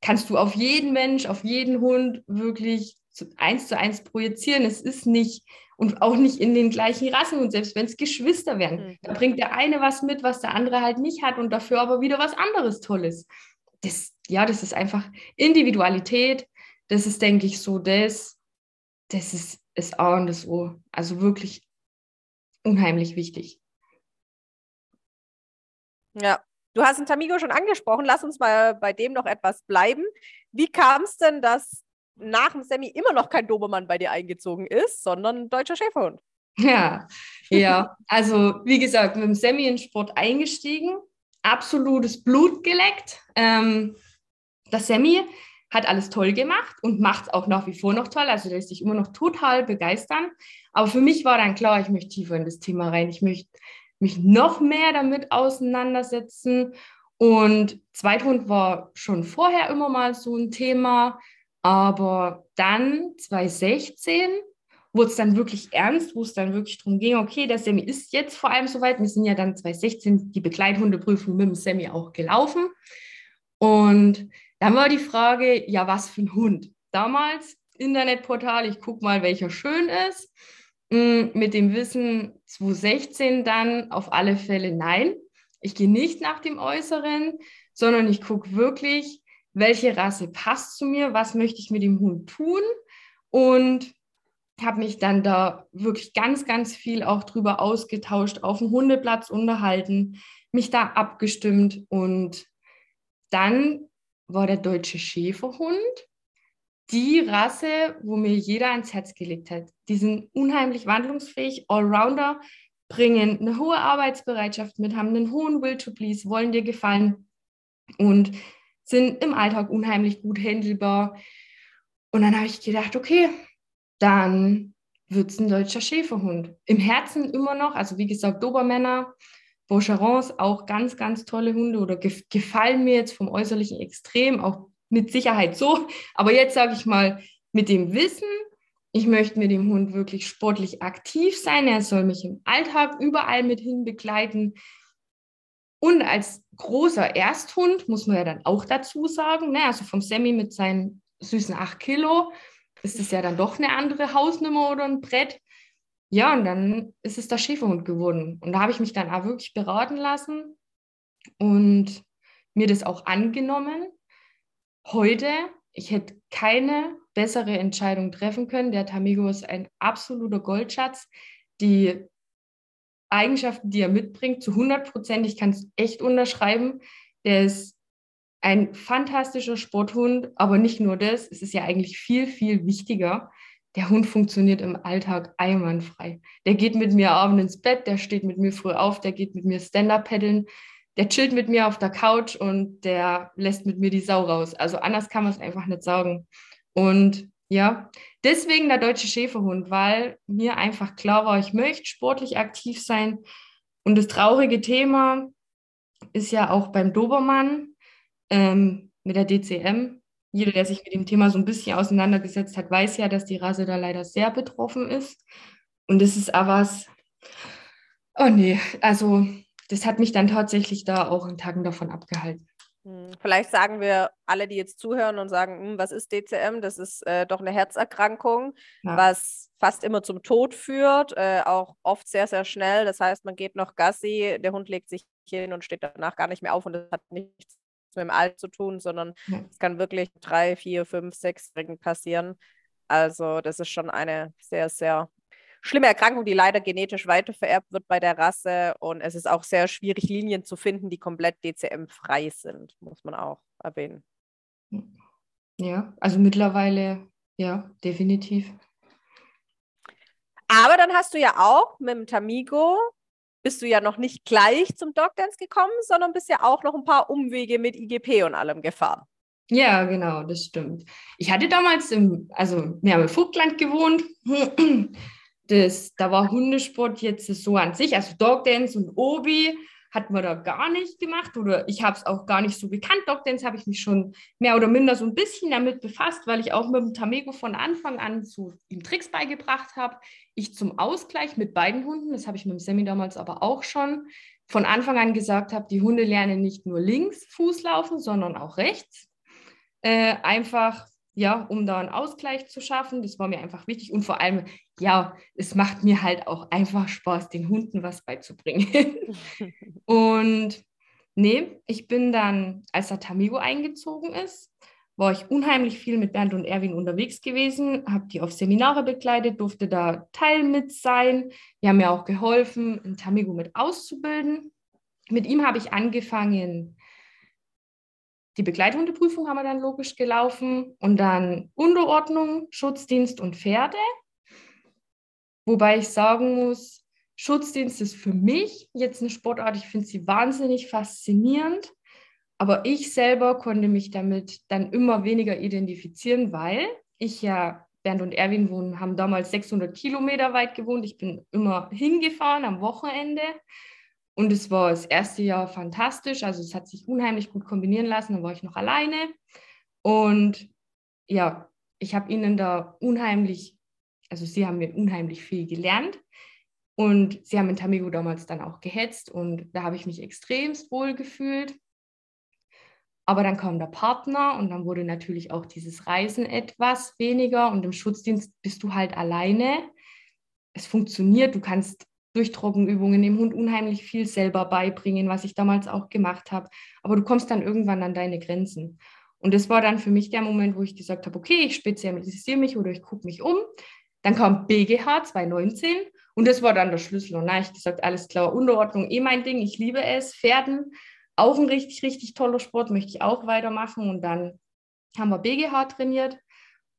kannst du auf jeden Mensch, auf jeden Hund wirklich eins zu eins projizieren. Es ist nicht und auch nicht in den gleichen Rassen und selbst wenn es Geschwister wären, mhm. da bringt der eine was mit, was der andere halt nicht hat und dafür aber wieder was anderes Tolles. Das, ja, das ist einfach Individualität. Das ist, denke ich, so das, das ist das A und das O. Also wirklich unheimlich wichtig.
Ja, du hast den Tamigo schon angesprochen. Lass uns mal bei dem noch etwas bleiben. Wie kam es denn, dass nach dem Semi immer noch kein Dobermann bei dir eingezogen ist, sondern ein deutscher Schäferhund.
Ja, ja. Also wie gesagt, mit dem Semi in Sport eingestiegen, absolutes Blut geleckt. Ähm, das Semi hat alles toll gemacht und macht es auch nach wie vor noch toll. Also lässt sich immer noch total begeistern. Aber für mich war dann klar, ich möchte tiefer in das Thema rein. Ich möchte mich noch mehr damit auseinandersetzen. Und Zweithund war schon vorher immer mal so ein Thema. Aber dann 2016 wurde es dann wirklich ernst, wo es dann wirklich darum ging, okay, der Semi ist jetzt vor allem soweit. Wir sind ja dann 2016 die Begleithundeprüfung mit dem Semi auch gelaufen. Und dann war die Frage, ja, was für ein Hund? Damals Internetportal, ich gucke mal, welcher schön ist. Mm, mit dem Wissen 2016 dann auf alle Fälle nein. Ich gehe nicht nach dem Äußeren, sondern ich gucke wirklich, welche Rasse passt zu mir, was möchte ich mit dem Hund tun und habe mich dann da wirklich ganz, ganz viel auch drüber ausgetauscht, auf dem Hundeplatz unterhalten, mich da abgestimmt und dann war der deutsche Schäferhund die Rasse, wo mir jeder ans Herz gelegt hat. Die sind unheimlich wandlungsfähig, Allrounder, bringen eine hohe Arbeitsbereitschaft mit, haben einen hohen Will to Please, wollen dir gefallen und sind im Alltag unheimlich gut handelbar. Und dann habe ich gedacht, okay, dann wird es ein deutscher Schäferhund. Im Herzen immer noch, also wie gesagt, Dobermänner, Beaucherons, auch ganz, ganz tolle Hunde oder gef gefallen mir jetzt vom äußerlichen Extrem, auch mit Sicherheit so. Aber jetzt sage ich mal, mit dem Wissen, ich möchte mit dem Hund wirklich sportlich aktiv sein. Er soll mich im Alltag überall mit hin begleiten. Und als großer Ersthund, muss man ja dann auch dazu sagen, ne, also vom Sammy mit seinen süßen 8 Kilo, ist es ja dann doch eine andere Hausnummer oder ein Brett. Ja, und dann ist es der Schäferhund geworden. Und da habe ich mich dann auch wirklich beraten lassen und mir das auch angenommen. Heute, ich hätte keine bessere Entscheidung treffen können. Der Tamigo ist ein absoluter Goldschatz. Die Eigenschaften, die er mitbringt, zu 100 Prozent, ich kann es echt unterschreiben. Der ist ein fantastischer Sporthund, aber nicht nur das, es ist ja eigentlich viel, viel wichtiger. Der Hund funktioniert im Alltag einwandfrei. Der geht mit mir abends ins Bett, der steht mit mir früh auf, der geht mit mir Stand-up paddeln, der chillt mit mir auf der Couch und der lässt mit mir die Sau raus. Also anders kann man es einfach nicht sagen. Und ja, deswegen der deutsche Schäferhund, weil mir einfach klar war, ich möchte sportlich aktiv sein. Und das traurige Thema ist ja auch beim Dobermann, ähm, mit der DCM. Jeder, der sich mit dem Thema so ein bisschen auseinandergesetzt hat, weiß ja, dass die Rasse da leider sehr betroffen ist. Und das ist aber was, oh nee, also das hat mich dann tatsächlich da auch in Tagen davon abgehalten.
Hm, vielleicht sagen wir alle, die jetzt zuhören und sagen, hm, was ist DCM? Das ist äh, doch eine Herzerkrankung, ja. was fast immer zum Tod führt, äh, auch oft sehr, sehr schnell. Das heißt, man geht noch Gassi, der Hund legt sich hin und steht danach gar nicht mehr auf und das hat nichts mit dem Alter zu tun, sondern es ja. kann wirklich drei, vier, fünf, sechsjährigen passieren. Also das ist schon eine sehr, sehr schlimme Erkrankung, die leider genetisch weitervererbt wird bei der Rasse. Und es ist auch sehr schwierig, Linien zu finden, die komplett DCM-frei sind, muss man auch erwähnen.
Ja, also mittlerweile, ja, definitiv.
Aber dann hast du ja auch mit dem Tamigo bist du ja noch nicht gleich zum Dog Dance gekommen, sondern bist ja auch noch ein paar Umwege mit IGP und allem gefahren.
Ja, genau, das stimmt. Ich hatte damals im, also wir haben im Vogtland gewohnt. Das, da war Hundesport jetzt so an sich, also Dog Dance und Obi hat man da gar nicht gemacht oder ich habe es auch gar nicht so gekannt. Dog Dance habe ich mich schon mehr oder minder so ein bisschen damit befasst, weil ich auch mit dem Tamego von Anfang an so ihm Tricks beigebracht habe. Ich zum Ausgleich mit beiden Hunden, das habe ich mit dem Semi damals aber auch schon, von Anfang an gesagt habe, die Hunde lernen nicht nur links Fuß laufen, sondern auch rechts. Äh, einfach, ja, um da einen Ausgleich zu schaffen. Das war mir einfach wichtig. Und vor allem, ja, es macht mir halt auch einfach Spaß, den Hunden was beizubringen. (laughs) und nee, ich bin dann, als der Tamigo eingezogen ist, war ich unheimlich viel mit Bernd und Erwin unterwegs gewesen, habe die auf Seminare begleitet, durfte da Teil mit sein. Die haben mir auch geholfen, ein Tamigo mit auszubilden. Mit ihm habe ich angefangen, die Begleithundeprüfung haben wir dann logisch gelaufen und dann Unterordnung, Schutzdienst und Pferde. Wobei ich sagen muss, Schutzdienst ist für mich jetzt eine Sportart, ich finde sie wahnsinnig faszinierend, aber ich selber konnte mich damit dann immer weniger identifizieren, weil ich ja, Bernd und Erwin wohnen, haben damals 600 Kilometer weit gewohnt. Ich bin immer hingefahren am Wochenende und es war das erste Jahr fantastisch. Also es hat sich unheimlich gut kombinieren lassen. Dann war ich noch alleine und ja, ich habe ihnen da unheimlich also sie haben mir unheimlich viel gelernt und sie haben in Tamigo damals dann auch gehetzt und da habe ich mich extremst wohl gefühlt. Aber dann kam der Partner und dann wurde natürlich auch dieses Reisen etwas weniger und im Schutzdienst bist du halt alleine. Es funktioniert, du kannst durch Trockenübungen dem Hund unheimlich viel selber beibringen, was ich damals auch gemacht habe. Aber du kommst dann irgendwann an deine Grenzen. Und das war dann für mich der Moment, wo ich gesagt habe, okay, ich spezialisiere mich oder ich gucke mich um. Dann kam BGH 2019 und das war dann der Schlüssel. Und da habe ich gesagt, alles klar, Unterordnung eh mein Ding, ich liebe es. Pferden, auch ein richtig, richtig toller Sport, möchte ich auch weitermachen. Und dann haben wir BGH trainiert.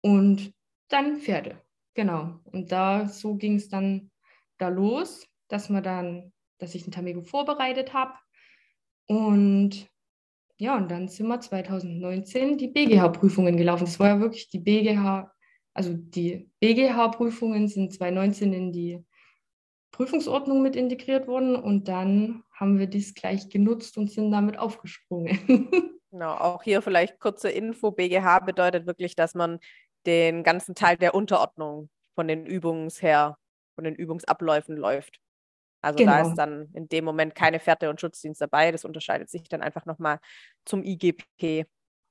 und dann Pferde. Genau. Und da so ging es dann da los, dass man dann, dass ich ein Tamego vorbereitet habe. Und ja, und dann sind wir 2019 die BGH-Prüfungen gelaufen. Das war ja wirklich die BGH, also die BGH-Prüfungen sind 2019 in die Prüfungsordnung mit integriert worden und dann haben wir dies gleich genutzt und sind damit aufgesprungen. (laughs)
Genau, auch hier vielleicht kurze Info. BGH bedeutet wirklich, dass man den ganzen Teil der Unterordnung von den Übungs her, von den Übungsabläufen läuft. Also genau. da ist dann in dem Moment keine Fährte und Schutzdienst dabei. Das unterscheidet sich dann einfach nochmal zum IGP.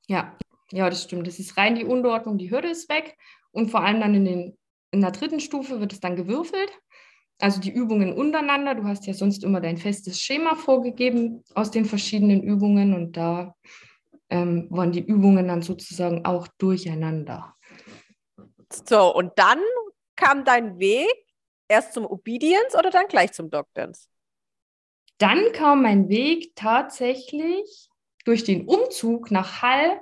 Ja, ja, das stimmt. Das ist rein die Unterordnung, die Hürde ist weg. Und vor allem dann in, den, in der dritten Stufe wird es dann gewürfelt. Also die Übungen untereinander. Du hast ja sonst immer dein festes Schema vorgegeben aus den verschiedenen Übungen und da ähm, waren die Übungen dann sozusagen auch durcheinander.
So, und dann kam dein Weg erst zum Obedience oder dann gleich zum Dog Dance?
Dann kam mein Weg tatsächlich durch den Umzug nach Hall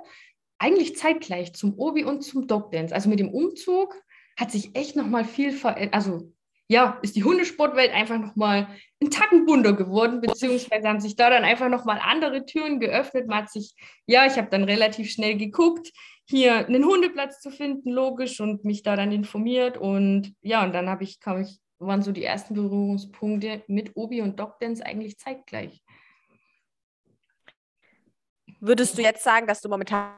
eigentlich zeitgleich zum Obi und zum Dog Dance. Also mit dem Umzug hat sich echt nochmal viel verändert. Also ja, ist die Hundesportwelt einfach nochmal ein Tacken bunter geworden, beziehungsweise haben sich da dann einfach nochmal andere Türen geöffnet. Man hat sich, ja, ich habe dann relativ schnell geguckt, hier einen Hundeplatz zu finden, logisch, und mich da dann informiert. Und ja, und dann habe ich, kam ich, waren so die ersten Berührungspunkte mit Obi und Dog Dance eigentlich zeitgleich.
Würdest du jetzt sagen, dass du momentan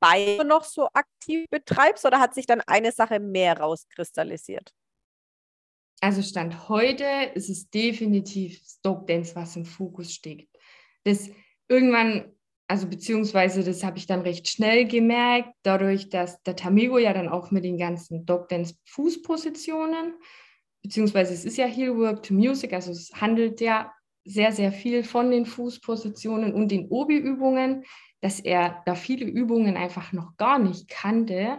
beide noch so aktiv betreibst oder hat sich dann eine Sache mehr rauskristallisiert?
Also Stand heute ist es definitiv Stop Dance, was im Fokus steht. Das irgendwann, also beziehungsweise das habe ich dann recht schnell gemerkt, dadurch, dass der Tamigo ja dann auch mit den ganzen Dog Dance Fußpositionen, beziehungsweise es ist ja Heel Work to Music, also es handelt ja sehr, sehr viel von den Fußpositionen und den Obi-Übungen, dass er da viele Übungen einfach noch gar nicht kannte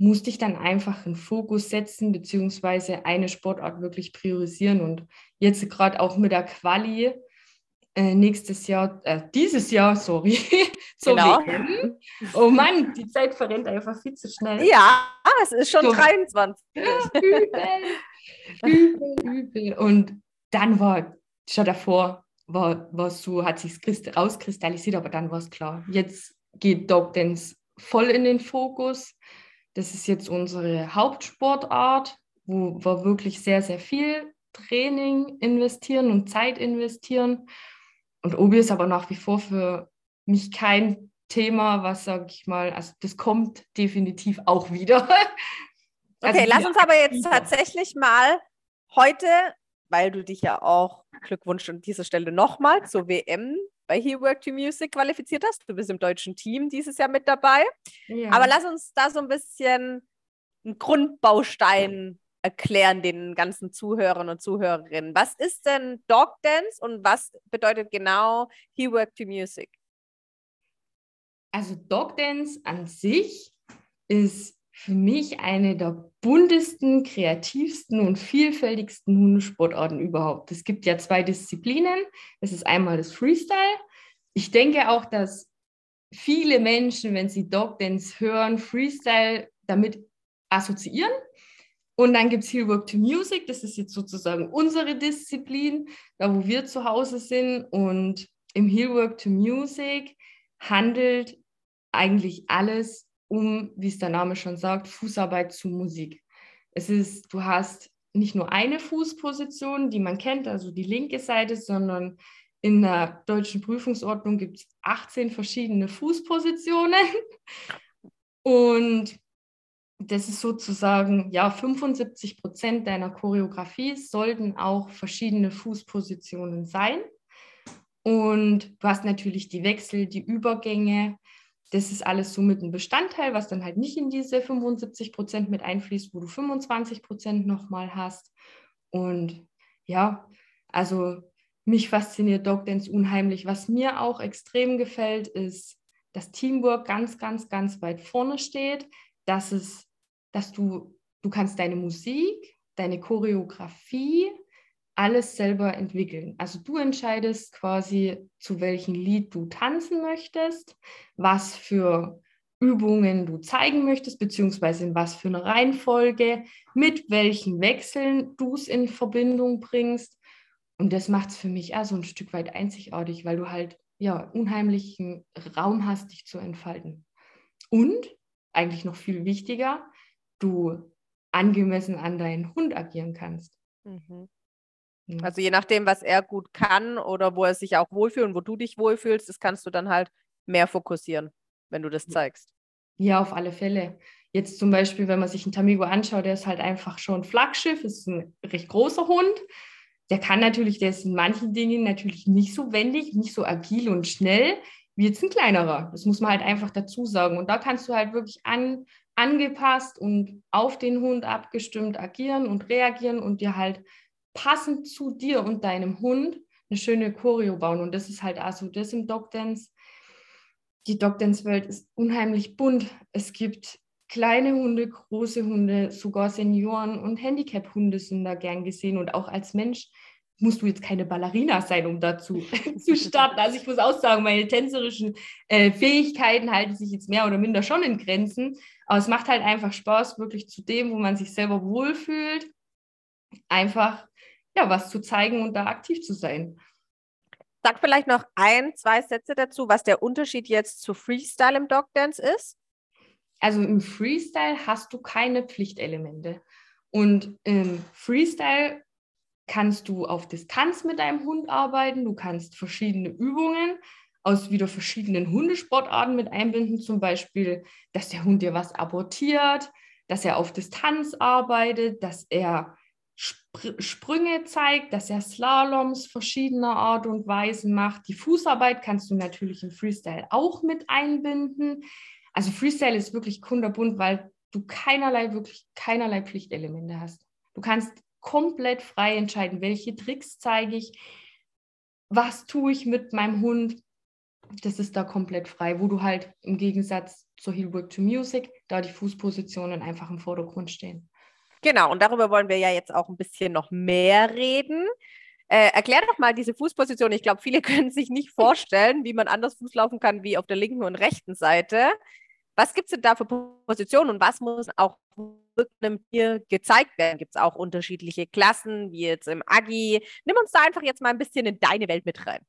musste ich dann einfach einen Fokus setzen, beziehungsweise eine Sportart wirklich priorisieren. Und jetzt gerade auch mit der Quali äh, nächstes Jahr, äh, dieses Jahr, sorry, (laughs) so genau. WM. Oh Mann, die Zeit verrennt einfach viel zu schnell.
Ja, es ist schon so. 23.
Ja, (laughs) übel, übel, übel. Und dann war, schon davor, war, war so, hat sich rauskristallisiert, aber dann war es klar. Jetzt geht Dog Dance voll in den Fokus. Das ist jetzt unsere Hauptsportart, wo wir wirklich sehr, sehr viel Training investieren und Zeit investieren. Und Obi ist aber nach wie vor für mich kein Thema, was, sage ich mal, also das kommt definitiv auch wieder. (laughs)
Also okay, lass uns aber jetzt tatsächlich mal heute, weil du dich ja auch, Glückwunsch an dieser Stelle nochmal zur WM bei Here Work to Music qualifiziert hast. Du bist im deutschen Team dieses Jahr mit dabei. Ja. Aber lass uns da so ein bisschen einen Grundbaustein erklären den ganzen Zuhörern und Zuhörerinnen. Was ist denn Dog Dance und was bedeutet genau He Work to Music?
Also Dog Dance an sich ist für mich eine der buntesten, kreativsten und vielfältigsten Hundesportarten überhaupt. Es gibt ja zwei Disziplinen. Das ist einmal das Freestyle. Ich denke auch, dass viele Menschen, wenn sie Dog Dance hören, Freestyle damit assoziieren. Und dann gibt es Heel Work to Music. Das ist jetzt sozusagen unsere Disziplin, da wo wir zu Hause sind. Und im Heel Work to Music handelt eigentlich alles um, wie es der Name schon sagt, Fußarbeit zu Musik. Es ist, du hast nicht nur eine Fußposition, die man kennt, also die linke Seite, sondern in der deutschen Prüfungsordnung gibt es 18 verschiedene Fußpositionen. (laughs) Und das ist sozusagen, ja, 75 Prozent deiner Choreografie sollten auch verschiedene Fußpositionen sein. Und du hast natürlich die Wechsel, die Übergänge, das ist alles so mit ein Bestandteil, was dann halt nicht in diese 75 Prozent mit einfließt, wo du 25 Prozent nochmal hast. Und ja, also mich fasziniert Dog Dance unheimlich. Was mir auch extrem gefällt, ist, dass Teamwork ganz, ganz, ganz weit vorne steht, dass es, dass du, du kannst deine Musik, deine Choreografie, alles selber entwickeln. Also du entscheidest quasi, zu welchem Lied du tanzen möchtest, was für Übungen du zeigen möchtest, beziehungsweise in was für eine Reihenfolge, mit welchen Wechseln du es in Verbindung bringst. Und das macht es für mich auch so ein Stück weit einzigartig, weil du halt ja unheimlichen Raum hast, dich zu entfalten. Und eigentlich noch viel wichtiger, du angemessen an deinen Hund agieren kannst. Mhm.
Also je nachdem, was er gut kann oder wo er sich auch wohlfühlt und wo du dich wohlfühlst, das kannst du dann halt mehr fokussieren, wenn du das zeigst.
Ja, auf alle Fälle. Jetzt zum Beispiel, wenn man sich einen Tamigo anschaut, der ist halt einfach schon Flaggschiff, ist ein recht großer Hund. Der kann natürlich, der ist in manchen Dingen natürlich nicht so wendig, nicht so agil und schnell wie jetzt ein kleinerer. Das muss man halt einfach dazu sagen. Und da kannst du halt wirklich an, angepasst und auf den Hund abgestimmt agieren und reagieren und dir halt passend zu dir und deinem Hund eine schöne Choreo bauen. Und das ist halt also das im Dog Dance. Die Dog Dance Welt ist unheimlich bunt. Es gibt kleine Hunde, große Hunde, sogar Senioren und Handicap-Hunde sind da gern gesehen. Und auch als Mensch musst du jetzt keine Ballerina sein, um dazu (laughs) zu starten. Also ich muss auch sagen, meine tänzerischen äh, Fähigkeiten halten sich jetzt mehr oder minder schon in Grenzen. Aber es macht halt einfach Spaß, wirklich zu dem, wo man sich selber wohlfühlt, einfach ja, was zu zeigen und da aktiv zu sein.
Sag vielleicht noch ein, zwei Sätze dazu, was der Unterschied jetzt zu Freestyle im Dog Dance ist.
Also im Freestyle hast du keine Pflichtelemente. Und im Freestyle kannst du auf Distanz mit deinem Hund arbeiten. Du kannst verschiedene Übungen aus wieder verschiedenen Hundesportarten mit einbinden. Zum Beispiel, dass der Hund dir was abortiert, dass er auf Distanz arbeitet, dass er Spr Sprünge zeigt, dass er Slaloms verschiedener Art und Weise macht. Die Fußarbeit kannst du natürlich im Freestyle auch mit einbinden. Also Freestyle ist wirklich kunderbunt, weil du keinerlei, wirklich keinerlei Pflichtelemente hast. Du kannst komplett frei entscheiden, welche Tricks zeige ich, was tue ich mit meinem Hund. Das ist da komplett frei, wo du halt im Gegensatz zur Heel Work to Music da die Fußpositionen einfach im Vordergrund stehen.
Genau, und darüber wollen wir ja jetzt auch ein bisschen noch mehr reden. Äh, erklär doch mal diese Fußposition. Ich glaube, viele (laughs) können sich nicht vorstellen, wie man anders Fuß laufen kann wie auf der linken und rechten Seite. Was gibt es denn da für Positionen und was muss auch einem Tier gezeigt werden? Gibt es auch unterschiedliche Klassen, wie jetzt im Agi? Nimm uns da einfach jetzt mal ein bisschen in deine Welt mit rein.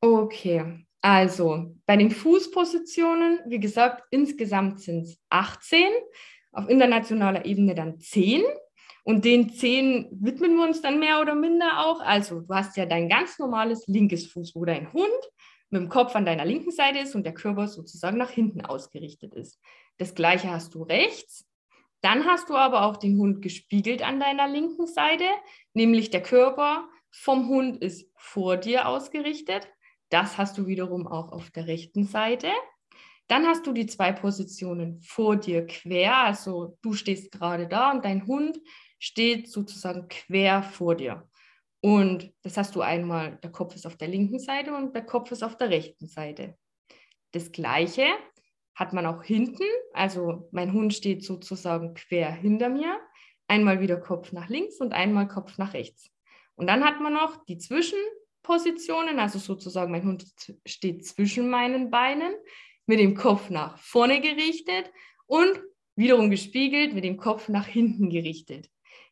Okay, also bei den Fußpositionen, wie gesagt, insgesamt sind es 18 auf internationaler Ebene dann zehn. Und den zehn widmen wir uns dann mehr oder minder auch. Also du hast ja dein ganz normales linkes Fuß, wo dein Hund mit dem Kopf an deiner linken Seite ist und der Körper sozusagen nach hinten ausgerichtet ist. Das gleiche hast du rechts. Dann hast du aber auch den Hund gespiegelt an deiner linken Seite, nämlich der Körper vom Hund ist vor dir ausgerichtet. Das hast du wiederum auch auf der rechten Seite. Dann hast du die zwei Positionen vor dir quer, also du stehst gerade da und dein Hund steht sozusagen quer vor dir. Und das hast du einmal, der Kopf ist auf der linken Seite und der Kopf ist auf der rechten Seite. Das gleiche hat man auch hinten, also mein Hund steht sozusagen quer hinter mir, einmal wieder Kopf nach links und einmal Kopf nach rechts. Und dann hat man noch die Zwischenpositionen, also sozusagen mein Hund steht zwischen meinen Beinen mit dem Kopf nach vorne gerichtet und wiederum gespiegelt mit dem Kopf nach hinten gerichtet.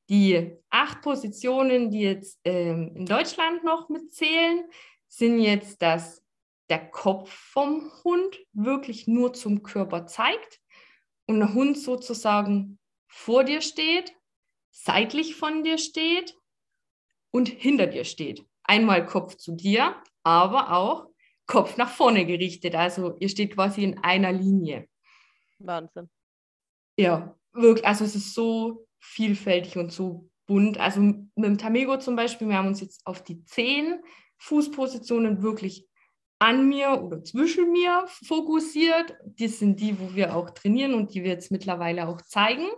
Die acht Positionen, die jetzt ähm, in Deutschland noch mitzählen, sind jetzt, dass der Kopf vom Hund wirklich nur zum Körper zeigt und der Hund sozusagen vor dir steht, seitlich von dir steht und hinter dir steht. Einmal Kopf zu dir, aber auch Kopf nach vorne gerichtet. Also ihr steht quasi in einer Linie.
Wahnsinn.
Ja, wirklich. Also es ist so vielfältig und so bunt. Also mit dem Tamego zum Beispiel, wir haben uns jetzt auf die zehn Fußpositionen wirklich an mir oder zwischen mir fokussiert. Das sind die, wo wir auch trainieren und die wir jetzt mittlerweile auch zeigen.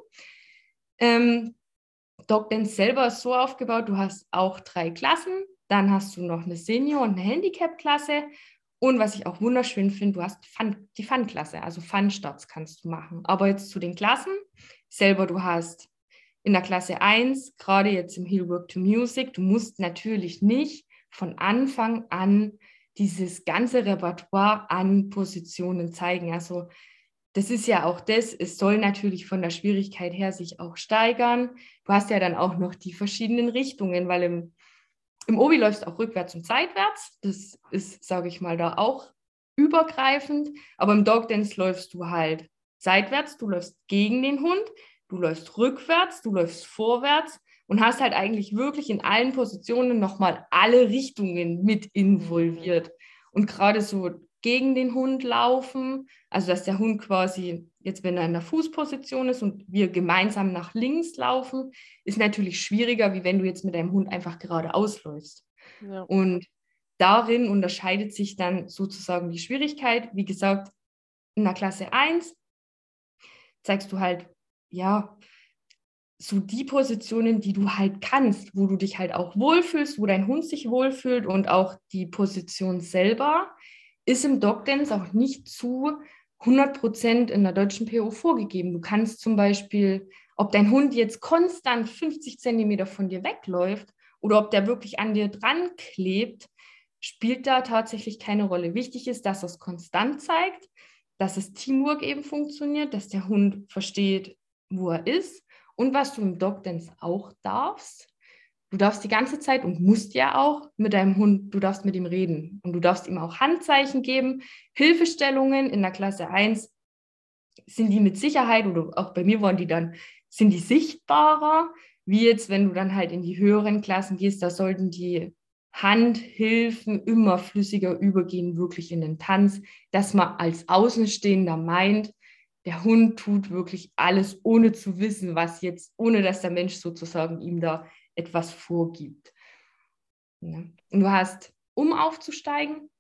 Ähm, Dog Dance selber ist so aufgebaut, du hast auch drei Klassen, dann hast du noch eine Senior- und eine Handicap-Klasse und was ich auch wunderschön finde, du hast Fun, die Fun-Klasse, also Fun-Starts kannst du machen. Aber jetzt zu den Klassen selber, du hast in der Klasse 1, gerade jetzt im Heel Work to Music, du musst natürlich nicht von Anfang an dieses ganze Repertoire an Positionen zeigen. Also das ist ja auch das, es soll natürlich von der Schwierigkeit her sich auch steigern. Du hast ja dann auch noch die verschiedenen Richtungen, weil im, im Obi läufst auch rückwärts und seitwärts. Das ist, sage ich mal, da auch übergreifend. Aber im Dog Dance läufst du halt seitwärts, du läufst gegen den Hund, du läufst rückwärts, du läufst vorwärts und hast halt eigentlich wirklich in allen Positionen nochmal alle Richtungen mit involviert. Und gerade so gegen den Hund laufen, also dass der Hund quasi jetzt, wenn er in der Fußposition ist und wir gemeinsam nach links laufen, ist natürlich schwieriger, wie wenn du jetzt mit deinem Hund einfach geradeaus läufst. Ja. Und darin unterscheidet sich dann sozusagen die Schwierigkeit. Wie gesagt, in der Klasse 1 zeigst du halt, ja, so die Positionen, die du halt kannst, wo du dich halt auch wohlfühlst, wo dein Hund sich wohlfühlt und auch die Position selber ist im Dogdance auch nicht zu 100% in der deutschen PO vorgegeben. Du kannst zum Beispiel, ob dein Hund jetzt konstant 50 Zentimeter von dir wegläuft oder ob der wirklich an dir dran klebt, spielt da tatsächlich keine Rolle. Wichtig ist, dass es konstant zeigt, dass das Teamwork eben funktioniert, dass der Hund versteht, wo er ist und was du im Dog Dance auch darfst, du darfst die ganze Zeit und musst ja auch mit deinem Hund, du darfst mit ihm reden. Und du darfst ihm auch Handzeichen geben, Hilfestellungen in der Klasse 1 sind die mit Sicherheit oder auch bei mir waren die dann, sind die sichtbarer, wie jetzt, wenn du dann halt in die höheren Klassen gehst, da sollten die Handhilfen immer flüssiger übergehen, wirklich in den Tanz, dass man als Außenstehender meint, der Hund tut wirklich alles, ohne zu wissen, was jetzt, ohne dass der Mensch sozusagen ihm da etwas vorgibt. Ja. Und du hast, um aufzusteigen,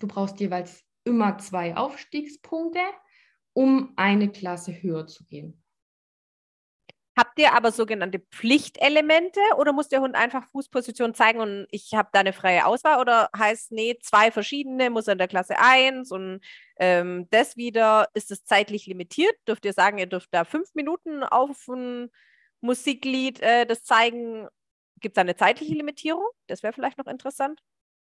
du brauchst jeweils immer zwei Aufstiegspunkte, um eine Klasse höher zu gehen.
Habt ihr aber sogenannte Pflichtelemente oder muss der Hund einfach Fußposition zeigen und ich habe da eine freie Auswahl oder heißt, nee, zwei verschiedene, muss er in der Klasse 1 und ähm, das wieder, ist es zeitlich limitiert? Dürft ihr sagen, ihr dürft da fünf Minuten auf ein Musiklied äh, das zeigen? Gibt es eine zeitliche Limitierung? Das wäre vielleicht noch interessant.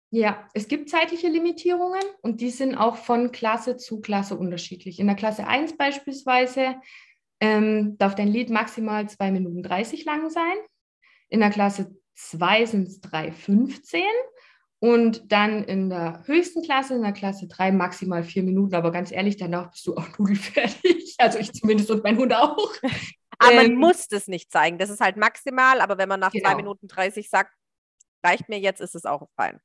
Ja, es gibt zeitliche Limitierungen und die sind auch von Klasse zu Klasse unterschiedlich. In der Klasse 1 beispielsweise ähm, darf dein Lied maximal 2 Minuten 30 lang sein. In der Klasse 2 sind es 3,15 und dann in der höchsten Klasse, in der Klasse 3, maximal 4 Minuten. Aber ganz ehrlich, danach bist du auch (laughs) nudelfertig. Also ich zumindest und mein Hund auch.
Aber ähm, man muss das nicht zeigen. Das ist halt maximal, aber wenn man nach genau. 2 Minuten 30 sagt, reicht mir jetzt, ist es auch fein.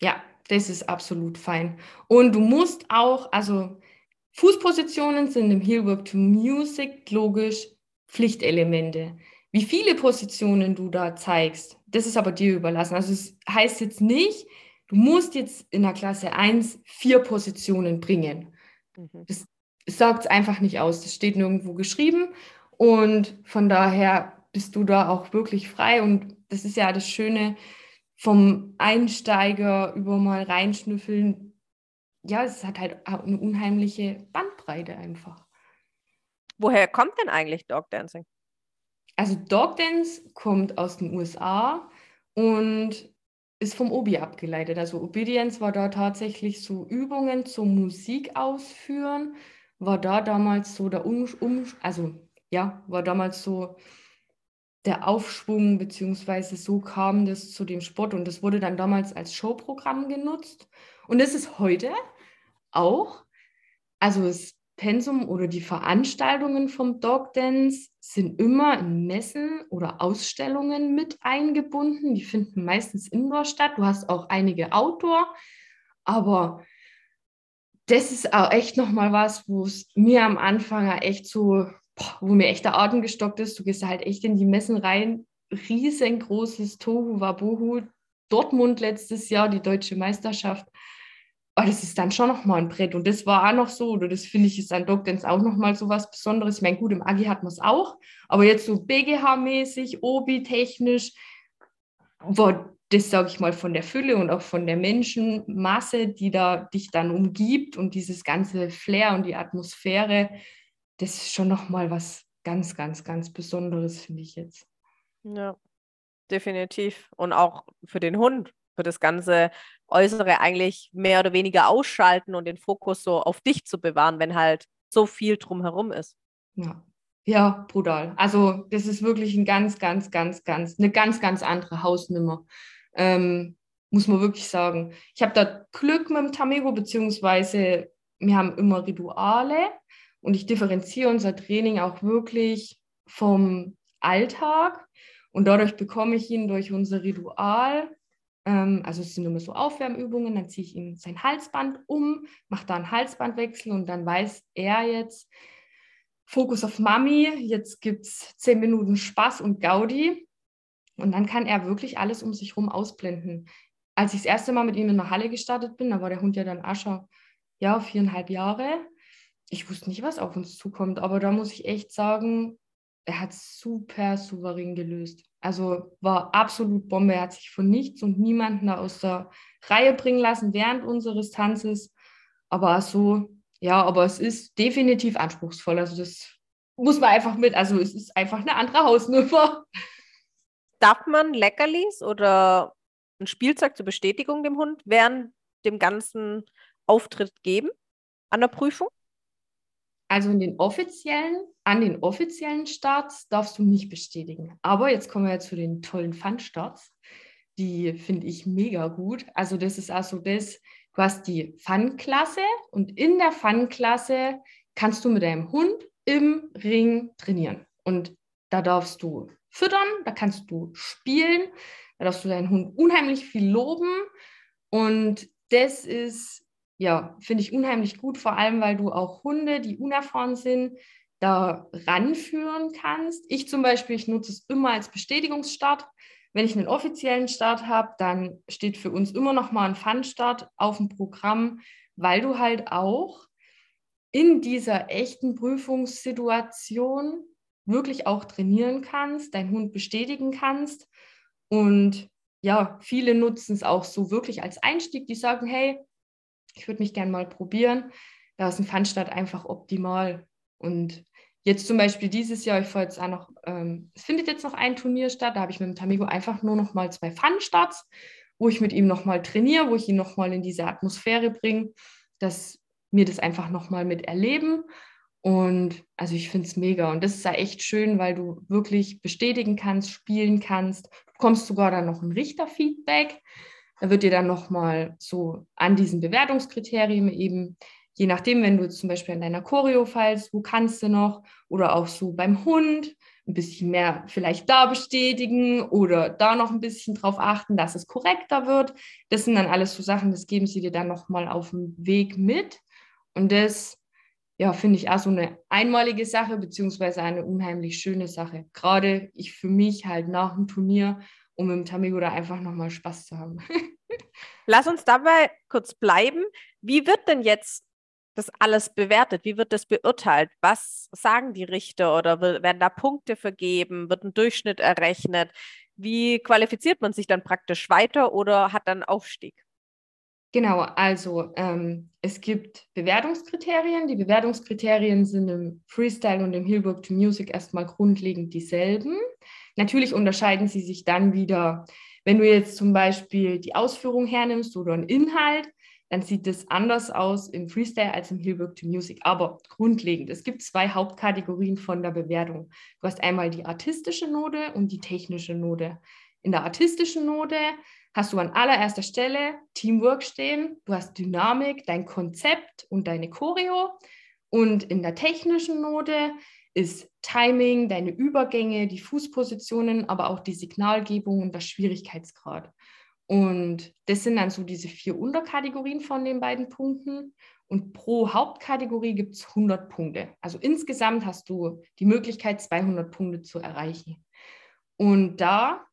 Ja, das ist absolut fein. Und du musst auch, also Fußpositionen sind im Heelwork to Music logisch Pflichtelemente. Wie viele Positionen du da zeigst, das ist aber dir überlassen. Also es heißt jetzt nicht, du musst jetzt in der Klasse 1 vier Positionen bringen. Mhm. Das sagt es einfach nicht aus. Das steht nirgendwo geschrieben. Und von daher bist du da auch wirklich frei. Und das ist ja das Schöne vom Einsteiger über mal reinschnüffeln ja, es hat halt eine unheimliche Bandbreite einfach.
Woher kommt denn eigentlich Dog Dancing?
Also Dog Dance kommt aus den USA und ist vom Obi abgeleitet. Also Obedience war da tatsächlich so Übungen zum Musik ausführen, war da damals so der um, um also ja, war damals so der Aufschwung, beziehungsweise so kam das zu dem Sport und das wurde dann damals als Showprogramm genutzt. Und das ist heute auch. Also das Pensum oder die Veranstaltungen vom Dog Dance sind immer in Messen oder Ausstellungen mit eingebunden. Die finden meistens indoor statt. Du hast auch einige Outdoor, aber das ist auch echt nochmal was, wo es mir am Anfang echt so, wo mir echt der Atem gestockt ist. Du gehst halt echt in die Messen rein. Riesengroßes Tohu Wabohu. Dortmund letztes Jahr, die deutsche Meisterschaft oh, das ist dann schon nochmal ein Brett. Und das war auch noch so, oder das finde ich ist an Dog Dance auch nochmal so was Besonderes. Ich meine, gut, im Agi hat man es auch, aber jetzt so BGH-mäßig, Obi-technisch, war das, sage ich mal, von der Fülle und auch von der Menschenmasse, die da dich dann umgibt und dieses ganze Flair und die Atmosphäre, das ist schon nochmal was ganz, ganz, ganz Besonderes, finde ich jetzt.
Ja, definitiv. Und auch für den Hund, für das ganze Äußere eigentlich mehr oder weniger ausschalten und den Fokus so auf dich zu bewahren, wenn halt so viel drumherum ist.
Ja. Ja, brutal. Also das ist wirklich ein ganz, ganz, ganz, ganz, eine ganz, ganz andere Hausnummer. Ähm, muss man wirklich sagen. Ich habe da Glück mit dem Tamego, beziehungsweise wir haben immer Rituale und ich differenziere unser Training auch wirklich vom Alltag und dadurch bekomme ich ihn durch unser Ritual, ähm, also es sind immer so Aufwärmübungen, dann ziehe ich ihm sein Halsband um, mache da einen Halsbandwechsel und dann weiß er jetzt, Fokus auf Mami, jetzt gibt es zehn Minuten Spaß und Gaudi. Und dann kann er wirklich alles um sich herum ausblenden. Als ich das erste Mal mit ihm in der Halle gestartet bin, da war der Hund ja dann Ascher, ja, viereinhalb Jahre. Ich wusste nicht, was auf uns zukommt, aber da muss ich echt sagen, er hat super souverän gelöst. Also war absolut Bombe. Er hat sich von nichts und niemanden aus der Reihe bringen lassen während unseres Tanzes. Aber so ja, aber es ist definitiv anspruchsvoll. Also das muss man einfach mit, also es ist einfach eine andere Hausnummer.
Darf man Leckerlis oder ein Spielzeug zur Bestätigung dem Hund während dem ganzen Auftritt geben an der Prüfung?
Also in den offiziellen, an den offiziellen Starts darfst du nicht bestätigen. Aber jetzt kommen wir zu den tollen Fun-Starts. Die finde ich mega gut. Also das ist also das, Du hast die Fun-Klasse und in der Fun-Klasse kannst du mit deinem Hund im Ring trainieren. Und da darfst du füttern, da kannst du spielen, da darfst du deinen Hund unheimlich viel loben. Und das ist, ja, finde ich unheimlich gut, vor allem weil du auch Hunde, die unerfahren sind, da ranführen kannst. Ich zum Beispiel, ich nutze es immer als Bestätigungsstart. Wenn ich einen offiziellen Start habe, dann steht für uns immer noch mal ein Fun-Start auf dem Programm, weil du halt auch in dieser echten Prüfungssituation wirklich auch trainieren kannst, deinen Hund bestätigen kannst. Und ja, viele nutzen es auch so wirklich als Einstieg, die sagen, hey, ich würde mich gerne mal probieren. Da ist ein Fun-Start einfach optimal. Und Jetzt zum Beispiel dieses Jahr, ich fahre jetzt auch noch, ähm, es findet jetzt noch ein Turnier statt, da habe ich mit dem Tamigo einfach nur noch mal zwei Fun-Starts, wo ich mit ihm noch mal trainiere, wo ich ihn noch mal in diese Atmosphäre bringe, dass wir das einfach noch mal mit erleben. Und also ich finde es mega. Und das ist ja echt schön, weil du wirklich bestätigen kannst, spielen kannst. Du bekommst sogar dann noch ein Richterfeedback. Da wird dir dann nochmal so an diesen Bewertungskriterien eben je nachdem, wenn du zum Beispiel an deiner Choreo fallst, wo kannst du noch? Oder auch so beim Hund ein bisschen mehr vielleicht da bestätigen oder da noch ein bisschen drauf achten, dass es korrekter wird. Das sind dann alles so Sachen, das geben sie dir dann nochmal auf dem Weg mit. Und das, ja, finde ich auch so eine einmalige Sache, beziehungsweise eine unheimlich schöne Sache. Gerade ich für mich halt nach dem Turnier, um im Tamigo da einfach nochmal Spaß zu haben. (laughs)
Lass uns dabei kurz bleiben. Wie wird denn jetzt das alles bewertet? Wie wird das beurteilt? Was sagen die Richter oder werden da Punkte vergeben? Wird ein Durchschnitt errechnet? Wie qualifiziert man sich dann praktisch weiter oder hat dann Aufstieg?
Genau, also ähm, es gibt Bewertungskriterien. Die Bewertungskriterien sind im Freestyle und im Hillbook to Music erstmal grundlegend dieselben. Natürlich unterscheiden sie sich dann wieder, wenn du jetzt zum Beispiel die Ausführung hernimmst oder einen Inhalt, dann sieht es anders aus im Freestyle als im Hillwork to Music. Aber grundlegend, es gibt zwei Hauptkategorien von der Bewertung. Du hast einmal die artistische Note und die technische Note. In der artistischen Note hast du an allererster Stelle Teamwork stehen, du hast Dynamik, dein Konzept und deine Choreo. Und in der technischen Note ist Timing, deine Übergänge, die Fußpositionen, aber auch die Signalgebung und der Schwierigkeitsgrad. Und das sind dann so diese vier Unterkategorien von den beiden Punkten. Und pro Hauptkategorie gibt es 100 Punkte. Also insgesamt hast du die Möglichkeit, 200 Punkte zu erreichen. Und da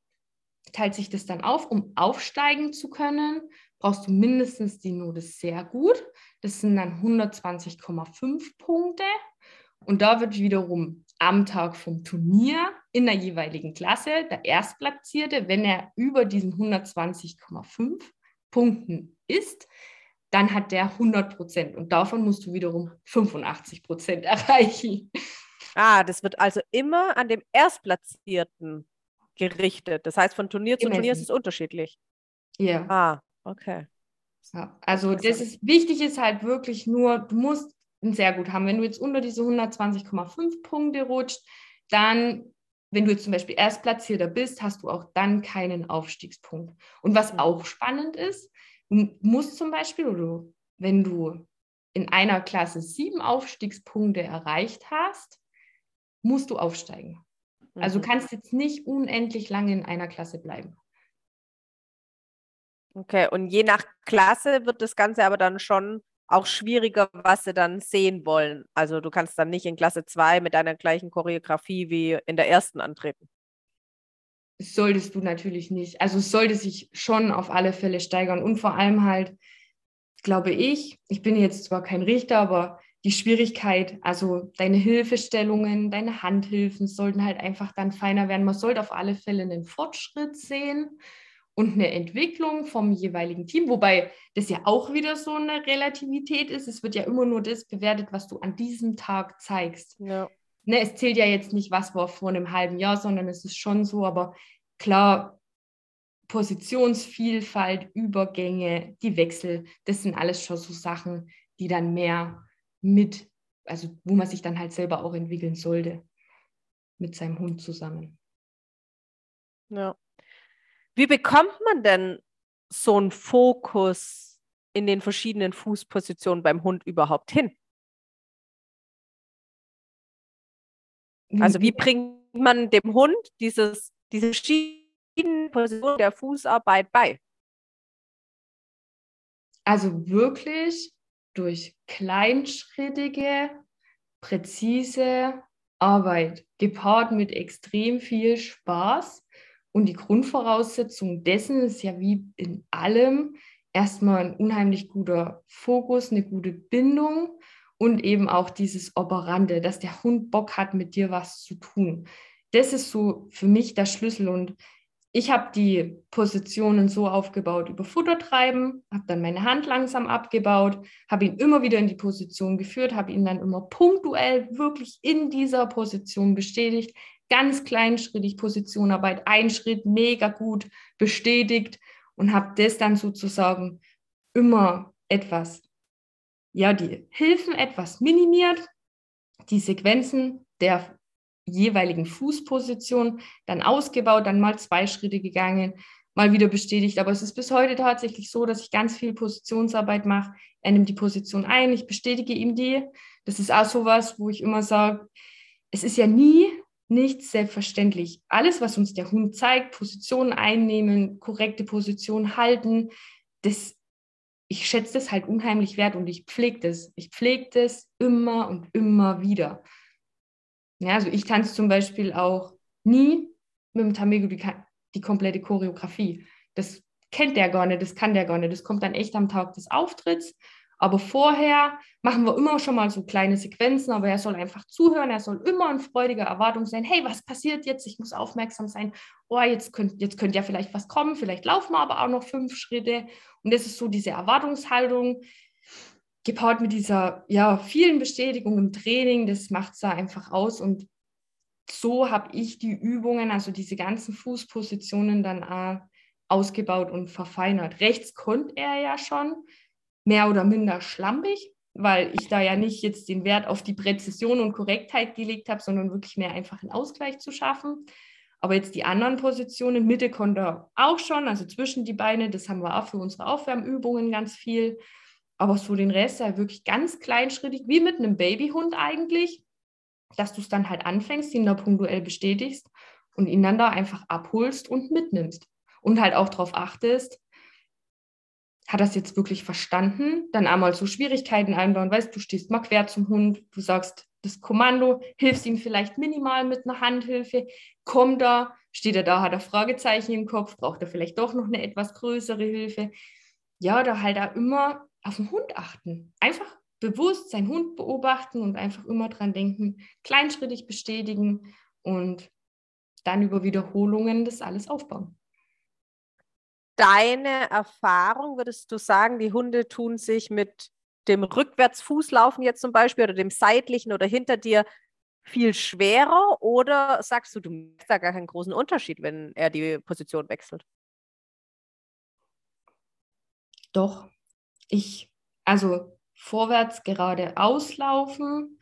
teilt sich das dann auf, um aufsteigen zu können, brauchst du mindestens die Note sehr gut. Das sind dann 120,5 Punkte. Und da wird wiederum am Tag vom Turnier in der jeweiligen Klasse der Erstplatzierte, wenn er über diesen 120,5 Punkten ist, dann hat der 100 Prozent und davon musst du wiederum 85 Prozent (laughs) erreichen.
Ah, das wird also immer an dem Erstplatzierten gerichtet. Das heißt, von Turnier zu Turnier ist es unterschiedlich.
Ja.
Ah, okay.
Ja, also das ist wichtig ist halt wirklich nur, du musst sehr gut haben. Wenn du jetzt unter diese 120,5 Punkte rutscht, dann, wenn du jetzt zum Beispiel Erstplatzierter bist, hast du auch dann keinen Aufstiegspunkt. Und was auch spannend ist, du musst zum Beispiel, oder wenn du in einer Klasse sieben Aufstiegspunkte erreicht hast, musst du aufsteigen. Also du mhm. kannst jetzt nicht unendlich lange in einer Klasse bleiben.
Okay, und je nach Klasse wird das Ganze aber dann schon auch schwieriger, was sie dann sehen wollen. Also du kannst dann nicht in Klasse 2 mit deiner gleichen Choreografie wie in der ersten antreten.
Solltest du natürlich nicht. Also es sollte sich schon auf alle Fälle steigern und vor allem halt, glaube ich, ich bin jetzt zwar kein Richter, aber die Schwierigkeit, also deine Hilfestellungen, deine Handhilfen sollten halt einfach dann feiner werden. Man sollte auf alle Fälle einen Fortschritt sehen und eine Entwicklung vom jeweiligen Team, wobei das ja auch wieder so eine Relativität ist. Es wird ja immer nur das bewertet, was du an diesem Tag zeigst. Ja. Ne, es zählt ja jetzt nicht, was war vor einem halben Jahr, sondern es ist schon so, aber klar, Positionsvielfalt, Übergänge, die Wechsel, das sind alles schon so Sachen, die dann mehr mit, also wo man sich dann halt selber auch entwickeln sollte mit seinem Hund zusammen.
Ja. Wie bekommt man denn so einen Fokus in den verschiedenen Fußpositionen beim Hund überhaupt hin? Also wie bringt man dem Hund dieses, diese verschiedenen Positionen der Fußarbeit bei?
Also wirklich durch kleinschrittige, präzise Arbeit, gepaart mit extrem viel Spaß. Und die Grundvoraussetzung dessen ist ja wie in allem erstmal ein unheimlich guter Fokus, eine gute Bindung und eben auch dieses Operante, dass der Hund Bock hat, mit dir was zu tun. Das ist so für mich der Schlüssel. Und ich habe die Positionen so aufgebaut über Futtertreiben, habe dann meine Hand langsam abgebaut, habe ihn immer wieder in die Position geführt, habe ihn dann immer punktuell wirklich in dieser Position bestätigt, ganz kleinschrittig Positionarbeit, ein Schritt mega gut bestätigt und habe das dann sozusagen immer etwas, ja, die Hilfen etwas minimiert, die Sequenzen der jeweiligen Fußposition, dann ausgebaut, dann mal zwei Schritte gegangen, mal wieder bestätigt. Aber es ist bis heute tatsächlich so, dass ich ganz viel Positionsarbeit mache. Er nimmt die Position ein, ich bestätige ihm die. Das ist auch so was, wo ich immer sage, es ist ja nie nichts selbstverständlich. Alles, was uns der Hund zeigt, Position einnehmen, korrekte Position halten, das, ich schätze das halt unheimlich wert und ich pflege das. Ich pflege das immer und immer wieder. Ja, also ich tanze zum Beispiel auch nie mit dem Tamego die, die komplette Choreografie. Das kennt der gar nicht, das kann der gar nicht. Das kommt dann echt am Tag des Auftritts. Aber vorher machen wir immer schon mal so kleine Sequenzen, aber er soll einfach zuhören, er soll immer in freudiger Erwartung sein, hey, was passiert jetzt? Ich muss aufmerksam sein. Oh, jetzt könnte jetzt könnt ja vielleicht was kommen, vielleicht laufen wir aber auch noch fünf Schritte. Und das ist so diese Erwartungshaltung, gepaart mit dieser ja, vielen Bestätigung im Training, das macht es da einfach aus. Und so habe ich die Übungen, also diese ganzen Fußpositionen dann auch ausgebaut und verfeinert. Rechts konnte er ja schon, mehr oder minder schlampig, weil ich da ja nicht jetzt den Wert auf die Präzision und Korrektheit gelegt habe, sondern wirklich mehr einfach einen Ausgleich zu schaffen. Aber jetzt die anderen Positionen, Mitte konnte er auch schon, also zwischen die Beine, das haben wir auch für unsere Aufwärmübungen ganz viel aber so den Rest ja wirklich ganz kleinschrittig, wie mit einem Babyhund eigentlich, dass du es dann halt anfängst, ihn da punktuell bestätigst und ihn dann da einfach abholst und mitnimmst. Und halt auch darauf achtest, hat das jetzt wirklich verstanden? Dann einmal so Schwierigkeiten einbauen, weißt du, stehst mal quer zum Hund, du sagst das Kommando, hilfst ihm vielleicht minimal mit einer Handhilfe, kommt er, steht er da, hat er Fragezeichen im Kopf, braucht er vielleicht doch noch eine etwas größere Hilfe. Ja, da halt auch immer auf den Hund achten. Einfach bewusst seinen Hund beobachten und einfach immer dran denken, kleinschrittig bestätigen und dann über Wiederholungen das alles aufbauen.
Deine Erfahrung, würdest du sagen, die Hunde tun sich mit dem Rückwärtsfußlaufen jetzt zum Beispiel oder dem seitlichen oder hinter dir viel schwerer oder sagst du, du merkst da gar keinen großen Unterschied, wenn er die Position wechselt?
Doch, ich, also vorwärts gerade auslaufen.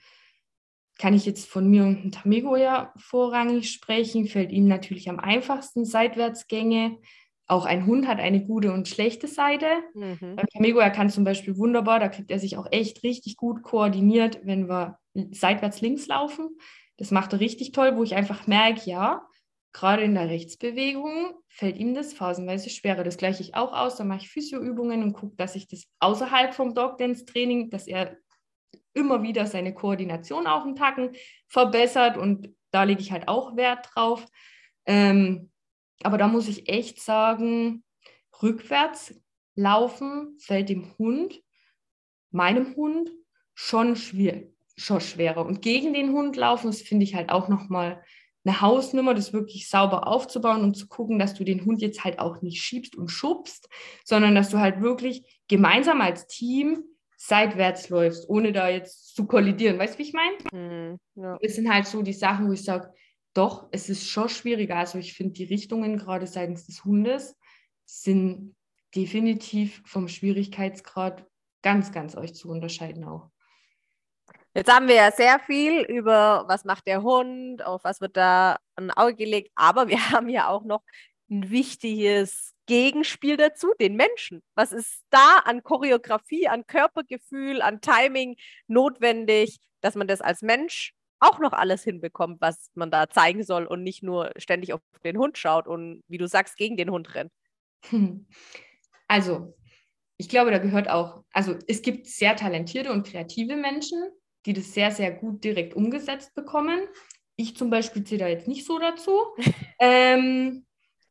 Kann ich jetzt von mir und Tamigo ja vorrangig sprechen, fällt ihm natürlich am einfachsten Seitwärtsgänge. Auch ein Hund hat eine gute und schlechte Seite. Mhm. Beim Tamigo, er kann zum Beispiel wunderbar, da kriegt er sich auch echt richtig gut koordiniert, wenn wir seitwärts links laufen. Das macht er richtig toll, wo ich einfach merke, ja, gerade in der Rechtsbewegung fällt ihm das phasenweise schwerer. Das gleiche ich auch aus. Da mache ich Physioübungen und gucke, dass ich das außerhalb vom Dog Dance Training, dass er immer wieder seine Koordination auch einen Tacken verbessert und da lege ich halt auch Wert drauf. Ähm, aber da muss ich echt sagen, rückwärts laufen fällt dem Hund, meinem Hund, schon, schwer, schon schwerer. Und gegen den Hund laufen, das finde ich halt auch nochmal eine Hausnummer, das wirklich sauber aufzubauen und zu gucken, dass du den Hund jetzt halt auch nicht schiebst und schubst, sondern dass du halt wirklich gemeinsam als Team seitwärts läufst, ohne da jetzt zu kollidieren. Weißt du, wie ich meine? Mhm, ja. Das sind halt so die Sachen, wo ich sage, doch, es ist schon schwieriger. Also ich finde, die Richtungen gerade seitens des Hundes sind definitiv vom Schwierigkeitsgrad ganz, ganz euch zu unterscheiden auch.
Jetzt haben wir ja sehr viel über, was macht der Hund, auf was wird da ein Auge gelegt, aber wir (laughs) haben ja auch noch ein wichtiges Gegenspiel dazu, den Menschen. Was ist da an Choreografie, an Körpergefühl, an Timing notwendig, dass man das als Mensch auch noch alles hinbekommt, was man da zeigen soll und nicht nur ständig auf den Hund schaut und, wie du sagst, gegen den Hund rennt? (laughs)
Also, ich glaube, da gehört auch, also es gibt sehr talentierte und kreative Menschen, die das sehr, sehr gut direkt umgesetzt bekommen. Ich zum Beispiel zähle da jetzt nicht so dazu. (laughs) ähm,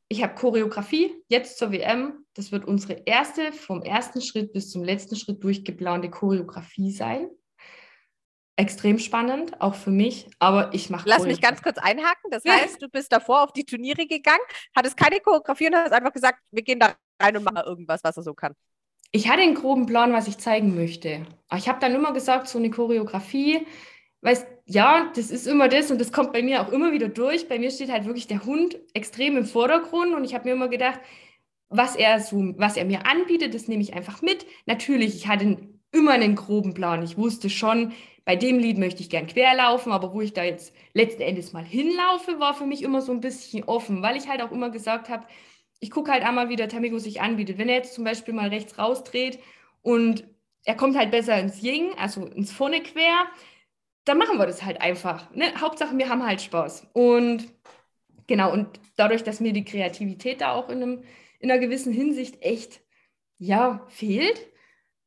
ich habe Choreografie jetzt zur WM. Das wird unsere erste vom ersten Schritt bis zum letzten Schritt durchgeplante Choreografie sein. Extrem spannend, auch für mich, aber ich mache.
Lass mich ganz kurz einhaken. Das (laughs) heißt, du bist davor auf die Turniere gegangen, hattest keine Choreografie und hast einfach gesagt, wir gehen da rein und machen irgendwas, was er so kann
ich hatte einen groben Plan, was ich zeigen möchte. Aber ich habe dann immer gesagt, so eine Choreografie, weißt, ja, das ist immer das und das kommt bei mir auch immer wieder durch. Bei mir steht halt wirklich der Hund extrem im Vordergrund und ich habe mir immer gedacht, was er so, was er mir anbietet, das nehme ich einfach mit. Natürlich, ich hatte immer einen groben Plan. Ich wusste schon, bei dem Lied möchte ich gern querlaufen, aber wo ich da jetzt letzten Endes mal hinlaufe, war für mich immer so ein bisschen offen, weil ich halt auch immer gesagt habe, ich gucke halt einmal, wie der Tamigo sich anbietet. Wenn er jetzt zum Beispiel mal rechts rausdreht und er kommt halt besser ins Ying, also ins Vorne quer, dann machen wir das halt einfach. Ne? Hauptsache, wir haben halt Spaß. Und genau, und dadurch, dass mir die Kreativität da auch in, einem, in einer gewissen Hinsicht echt, ja, fehlt,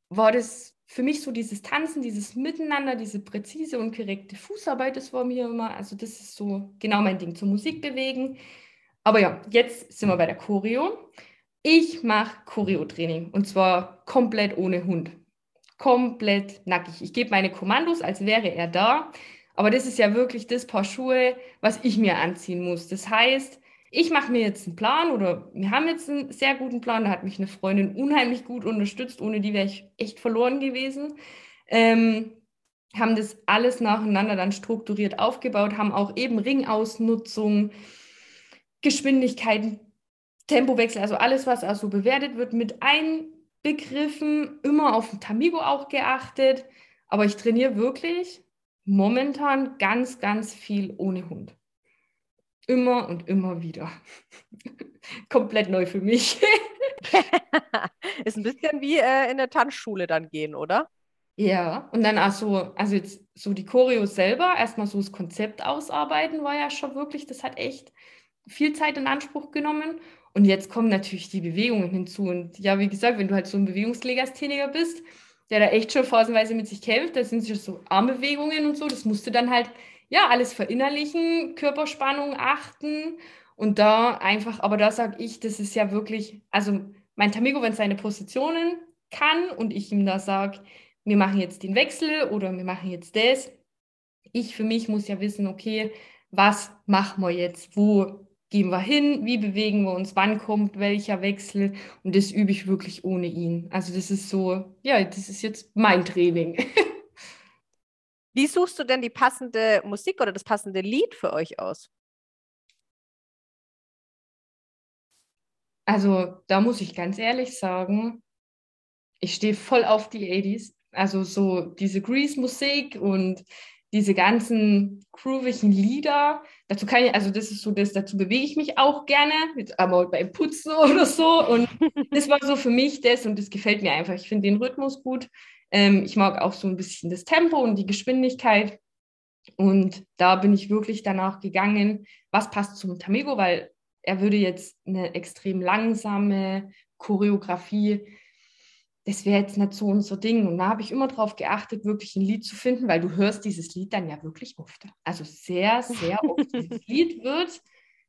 war das für mich so dieses Tanzen, dieses Miteinander, diese präzise und korrekte Fußarbeit, das war mir immer, also das ist so genau mein Ding, zur Musik bewegen. Aber ja, jetzt sind wir bei der Choreo. Ich mache Choreo-Training und zwar komplett ohne Hund. Komplett nackig. Ich gebe meine Kommandos, als wäre er da. Aber das ist ja wirklich das Paar Schuhe, was ich mir anziehen muss. Das heißt, ich mache mir jetzt einen Plan oder wir haben jetzt einen sehr guten Plan. Da hat mich eine Freundin unheimlich gut unterstützt. Ohne die wäre ich echt verloren gewesen. Ähm, haben das alles nacheinander dann strukturiert aufgebaut, haben auch eben Ringausnutzung, Geschwindigkeiten, Tempowechsel, also alles, was also bewertet wird, mit einbegriffen, immer auf den Tamigo auch geachtet. Aber ich trainiere wirklich momentan ganz, ganz viel ohne Hund. Immer und immer wieder. (laughs) Komplett neu für mich. (laughs)
Ist ein bisschen wie äh, in der Tanzschule dann gehen, oder?
Ja, und dann also, also jetzt so die Choreo selber, erstmal so das Konzept ausarbeiten, war ja schon wirklich, das hat echt viel Zeit in Anspruch genommen. Und jetzt kommen natürlich die Bewegungen hinzu. Und ja, wie gesagt, wenn du halt so ein Bewegungslegastheniker bist, der da echt schon phasenweise mit sich kämpft, da sind schon so Armbewegungen und so, das musst du dann halt, ja, alles verinnerlichen, Körperspannung achten und da einfach, aber da sage ich, das ist ja wirklich, also mein Tamigo, wenn seine Positionen kann und ich ihm da sage, wir machen jetzt den Wechsel oder wir machen jetzt das, ich für mich muss ja wissen, okay, was machen wir jetzt, wo gehen wir hin, wie bewegen wir uns, wann kommt welcher Wechsel? Und das übe ich wirklich ohne ihn. Also das ist so, ja, das ist jetzt mein Training. (laughs)
Wie suchst du denn die passende Musik oder das passende Lied für euch aus?
Also da muss ich ganz ehrlich sagen, ich stehe voll auf die 80s. Also so diese Grease-Musik und diese ganzen groovigen Lieder. Dazu kann ich, also das ist so das, dazu bewege ich mich auch gerne, aber beim Putzen (laughs) oder so. Und das war so für mich das und das gefällt mir einfach. Ich finde den Rhythmus gut. Ähm, ich mag auch so ein bisschen das Tempo und die Geschwindigkeit. Und da bin ich wirklich danach gegangen, was passt zum Tamego, weil er würde jetzt eine extrem langsame Choreografie das wäre jetzt nicht so unser Ding. Und da habe ich immer darauf geachtet, wirklich ein Lied zu finden, weil du hörst dieses Lied dann ja wirklich oft. Also sehr, sehr oft. dieses (laughs) Lied wird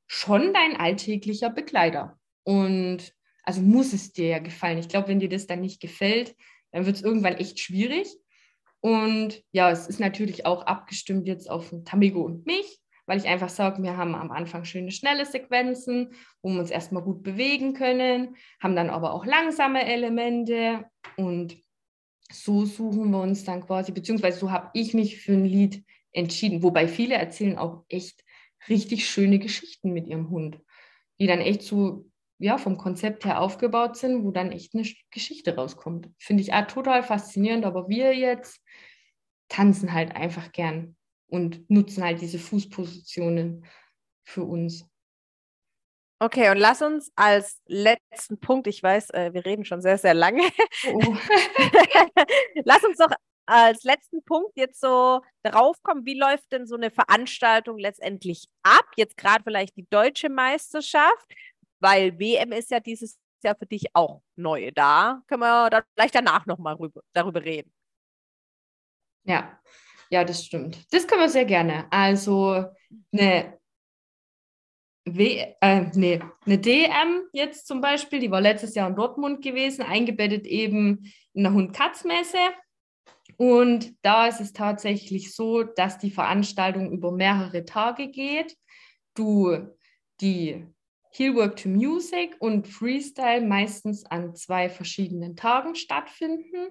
schon dein alltäglicher Begleiter. Und also muss es dir ja gefallen. Ich glaube, wenn dir das dann nicht gefällt, dann wird es irgendwann echt schwierig. Und ja, es ist natürlich auch abgestimmt jetzt auf Tamigo und mich weil ich einfach sage, wir haben am Anfang schöne, schnelle Sequenzen, wo wir uns erstmal gut bewegen können, haben dann aber auch langsame Elemente und so suchen wir uns dann quasi, beziehungsweise so habe ich mich für ein Lied entschieden, wobei viele erzählen auch echt richtig schöne Geschichten mit ihrem Hund, die dann echt so ja, vom Konzept her aufgebaut sind, wo dann echt eine Geschichte rauskommt. Finde ich auch total faszinierend, aber wir jetzt tanzen halt einfach gern und nutzen halt diese Fußpositionen für uns.
Okay, und lass uns als letzten Punkt, ich weiß, äh, wir reden schon sehr, sehr lange. Oh. (laughs) lass uns doch als letzten Punkt jetzt so darauf kommen, wie läuft denn so eine Veranstaltung letztendlich ab? Jetzt gerade vielleicht die deutsche Meisterschaft, weil WM ist ja dieses Jahr für dich auch neu. Da können wir da vielleicht danach nochmal darüber reden.
Ja, ja, das stimmt. Das können wir sehr gerne. Also eine, w äh, nee, eine DM jetzt zum Beispiel, die war letztes Jahr in Dortmund gewesen, eingebettet eben in der Hund-Katz-Messe. Und da ist es tatsächlich so, dass die Veranstaltung über mehrere Tage geht. Du die Heelwork to Music und Freestyle meistens an zwei verschiedenen Tagen stattfinden.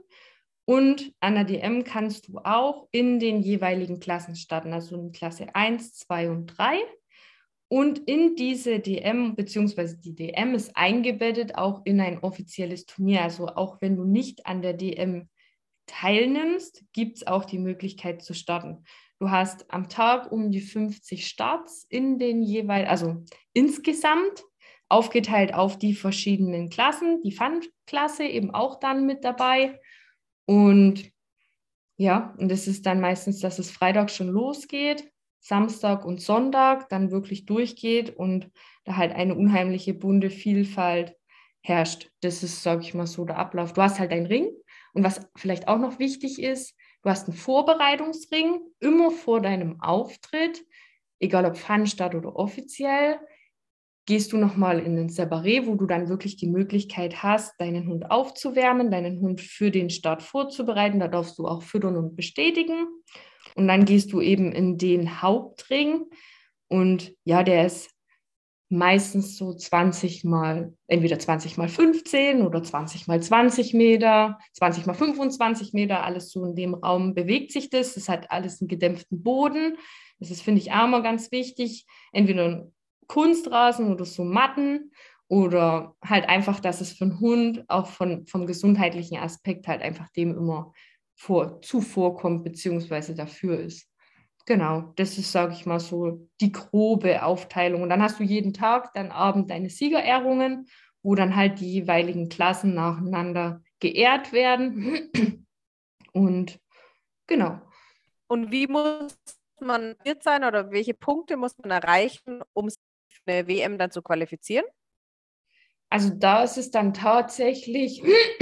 Und an der DM kannst du auch in den jeweiligen Klassen starten, also in Klasse 1, 2 und 3. Und in diese DM, beziehungsweise die DM ist eingebettet auch in ein offizielles Turnier. Also auch wenn du nicht an der DM teilnimmst, gibt es auch die Möglichkeit zu starten. Du hast am Tag um die 50 Starts in den jeweils, also insgesamt aufgeteilt auf die verschiedenen Klassen. Die Fun-Klasse eben auch dann mit dabei. Und ja, und es ist dann meistens, dass es Freitag schon losgeht, Samstag und Sonntag dann wirklich durchgeht und da halt eine unheimliche bunte Vielfalt herrscht. Das ist, sage ich mal so, der Ablauf. Du hast halt einen Ring und was vielleicht auch noch wichtig ist, du hast einen Vorbereitungsring immer vor deinem Auftritt, egal ob Fun oder offiziell gehst du nochmal in den Separé, wo du dann wirklich die Möglichkeit hast, deinen Hund aufzuwärmen, deinen Hund für den Start vorzubereiten. Da darfst du auch füttern und bestätigen. Und dann gehst du eben in den Hauptring. Und ja, der ist meistens so 20 mal, entweder 20 mal 15 oder 20 mal 20 Meter, 20 mal 25 Meter, alles so in dem Raum bewegt sich das. Es hat alles einen gedämpften Boden. Das ist, finde ich, auch mal ganz wichtig. Entweder Kunstrasen oder so Matten oder halt einfach, dass es für einen Hund auch von, vom gesundheitlichen Aspekt halt einfach dem immer vor, zuvorkommt, beziehungsweise dafür ist. Genau, das ist, sage ich mal, so die grobe Aufteilung. Und dann hast du jeden Tag dann Abend deine Siegerehrungen, wo dann halt die jeweiligen Klassen nacheinander geehrt werden. (clears throat) Und genau.
Und wie muss man fit sein oder welche Punkte muss man erreichen, um eine WM dann zu qualifizieren?
Also da ist es dann tatsächlich, (clears throat)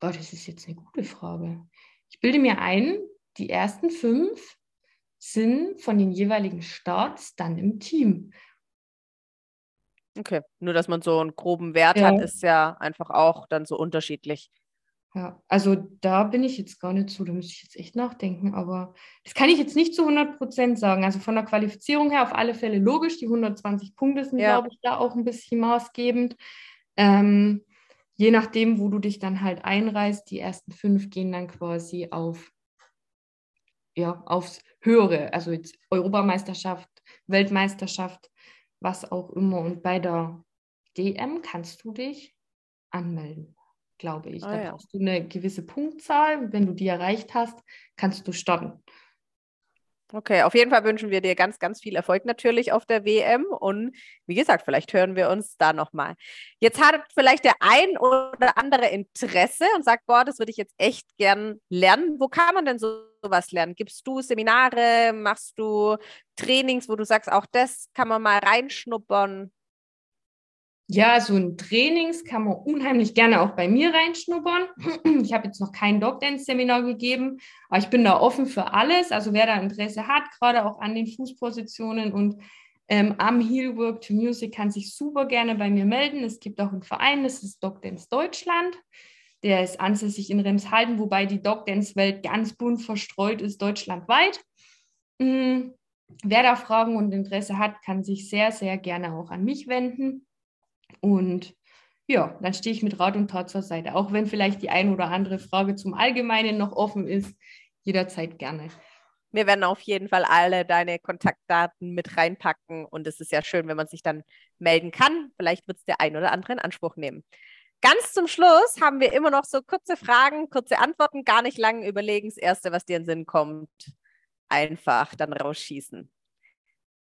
Gott, das ist jetzt eine gute Frage. Ich bilde mir ein, die ersten fünf sind von den jeweiligen Starts dann im Team.
Okay, nur dass man so einen groben Wert ja. hat, ist ja einfach auch dann so unterschiedlich.
Ja, also da bin ich jetzt gar nicht so, da müsste ich jetzt echt nachdenken, aber das kann ich jetzt nicht zu 100 Prozent sagen. Also von der Qualifizierung her auf alle Fälle logisch, die 120 Punkte sind, ja. glaube ich, da auch ein bisschen maßgebend. Ähm, je nachdem, wo du dich dann halt einreißt, die ersten fünf gehen dann quasi auf, ja, aufs Höhere, also jetzt Europameisterschaft, Weltmeisterschaft, was auch immer. Und bei der DM kannst du dich anmelden. glaube ich.
Ah,
da
ja.
brauchst du eine gewisse Punktzahl. Wenn du die erreicht hast, kannst du starten.
Okay, auf jeden Fall wünschen wir dir ganz, ganz viel Erfolg natürlich auf der WM und wie gesagt, vielleicht hören wir uns da nochmal. Jetzt hat vielleicht der ein oder andere Interesse und sagt, boah, das würde ich jetzt echt gern lernen. Wo kann man denn so sowas lernen? Gibst du Seminare, machst du Trainings, wo du sagst, auch das kann man mal reinschnuppern?
Ja, so ein Trainings kann man unheimlich gerne auch bei mir reinschnuppern. (clears throat) Ich habe jetzt noch kein Dog-Dance-Seminar gegeben, aber ich bin da offen für alles. Also wer da Interesse hat, gerade auch an den Fußpositionen und ähm, am Heel Work to Music, kann sich super gerne bei mir melden. Es gibt auch einen Verein, das ist Dog Dance Deutschland. Der ist ansässig in Remshalden, wobei die Dog Dance-Welt ganz bunt verstreut ist, deutschlandweit. Mhm. Wer da Fragen und Interesse hat, kann sich sehr, sehr gerne auch an mich wenden. Und ja, dann stehe ich mit Rat und Tat zur Seite. Auch wenn vielleicht die ein oder andere Frage zum Allgemeinen noch offen ist, jederzeit gerne.
Wir werden auf jeden Fall alle deine Kontaktdaten mit reinpacken und es ist ja schön, wenn man sich dann melden kann. Vielleicht wird es der ein oder andere in Anspruch nehmen. Ganz zum Schluss haben wir immer noch so kurze Fragen, kurze Antworten, gar nicht lange überlegen. Das Erste, was dir in den Sinn kommt, einfach dann rausschießen.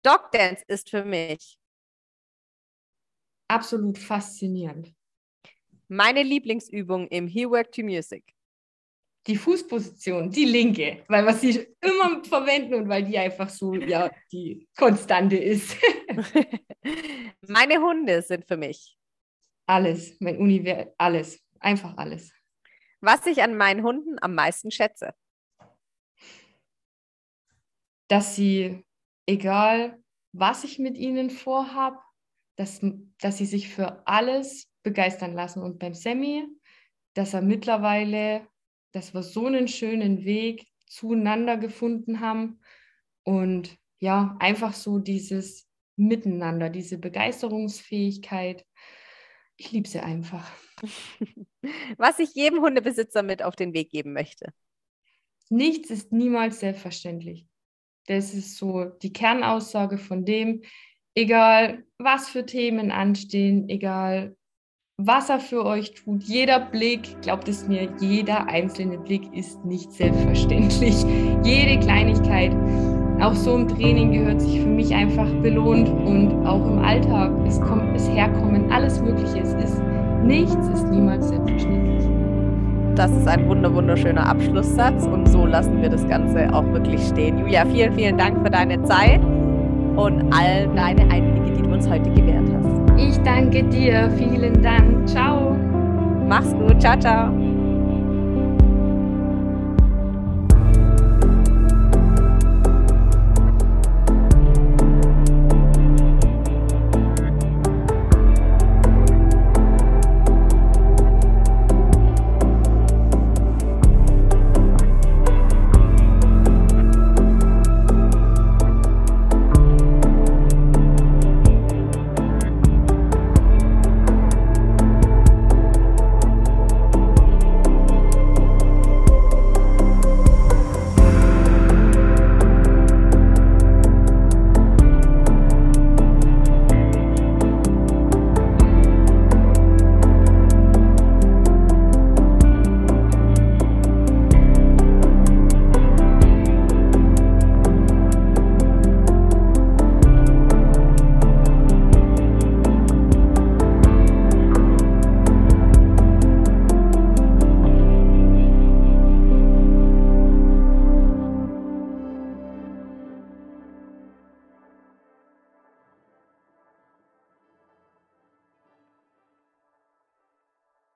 Dog Dance ist für mich
Absolut faszinierend.
meine Lieblingsübung im He Work to Music.
Die Fußposition, die linke, weil wir sie immer verwenden und weil die einfach so ja die Konstante ist. (laughs)
Meine Hunde sind für mich.
Alles, mein Univers, alles, einfach alles.
Was ich an meinen Hunden am meisten schätze.
Dass sie, egal was ich mit ihnen vorhab, dass, dass sie sich für alles begeistern lassen. Und beim Sammy, dass er mittlerweile, dass wir so einen schönen Weg zueinander gefunden haben und ja, einfach so dieses Miteinander, diese Begeisterungsfähigkeit. Ich liebe sie einfach. (laughs)
Was ich jedem Hundebesitzer mit auf den Weg geben möchte.
Nichts ist niemals selbstverständlich. Das ist so die Kernaussage von dem, egal was für Themen anstehen, egal was er für euch tut, jeder Blick, glaubt es mir, jeder einzelne Blick ist nicht selbstverständlich. (laughs) Jede Kleinigkeit, auch so im Training gehört sich für mich einfach belohnt und auch im Alltag, es kommt, es herkommen, alles Mögliche. Es ist nichts, ist niemals selbstverständlich.
Das ist ein wunder wunderschöner Abschlusssatz und so lassen wir das Ganze auch wirklich stehen. Julia, vielen, vielen Dank für deine Zeit und all deine Einblicke, die du uns heute gewährt hast.
Ich danke dir, vielen Dank. Ciao.
Mach's gut, ciao, ciao.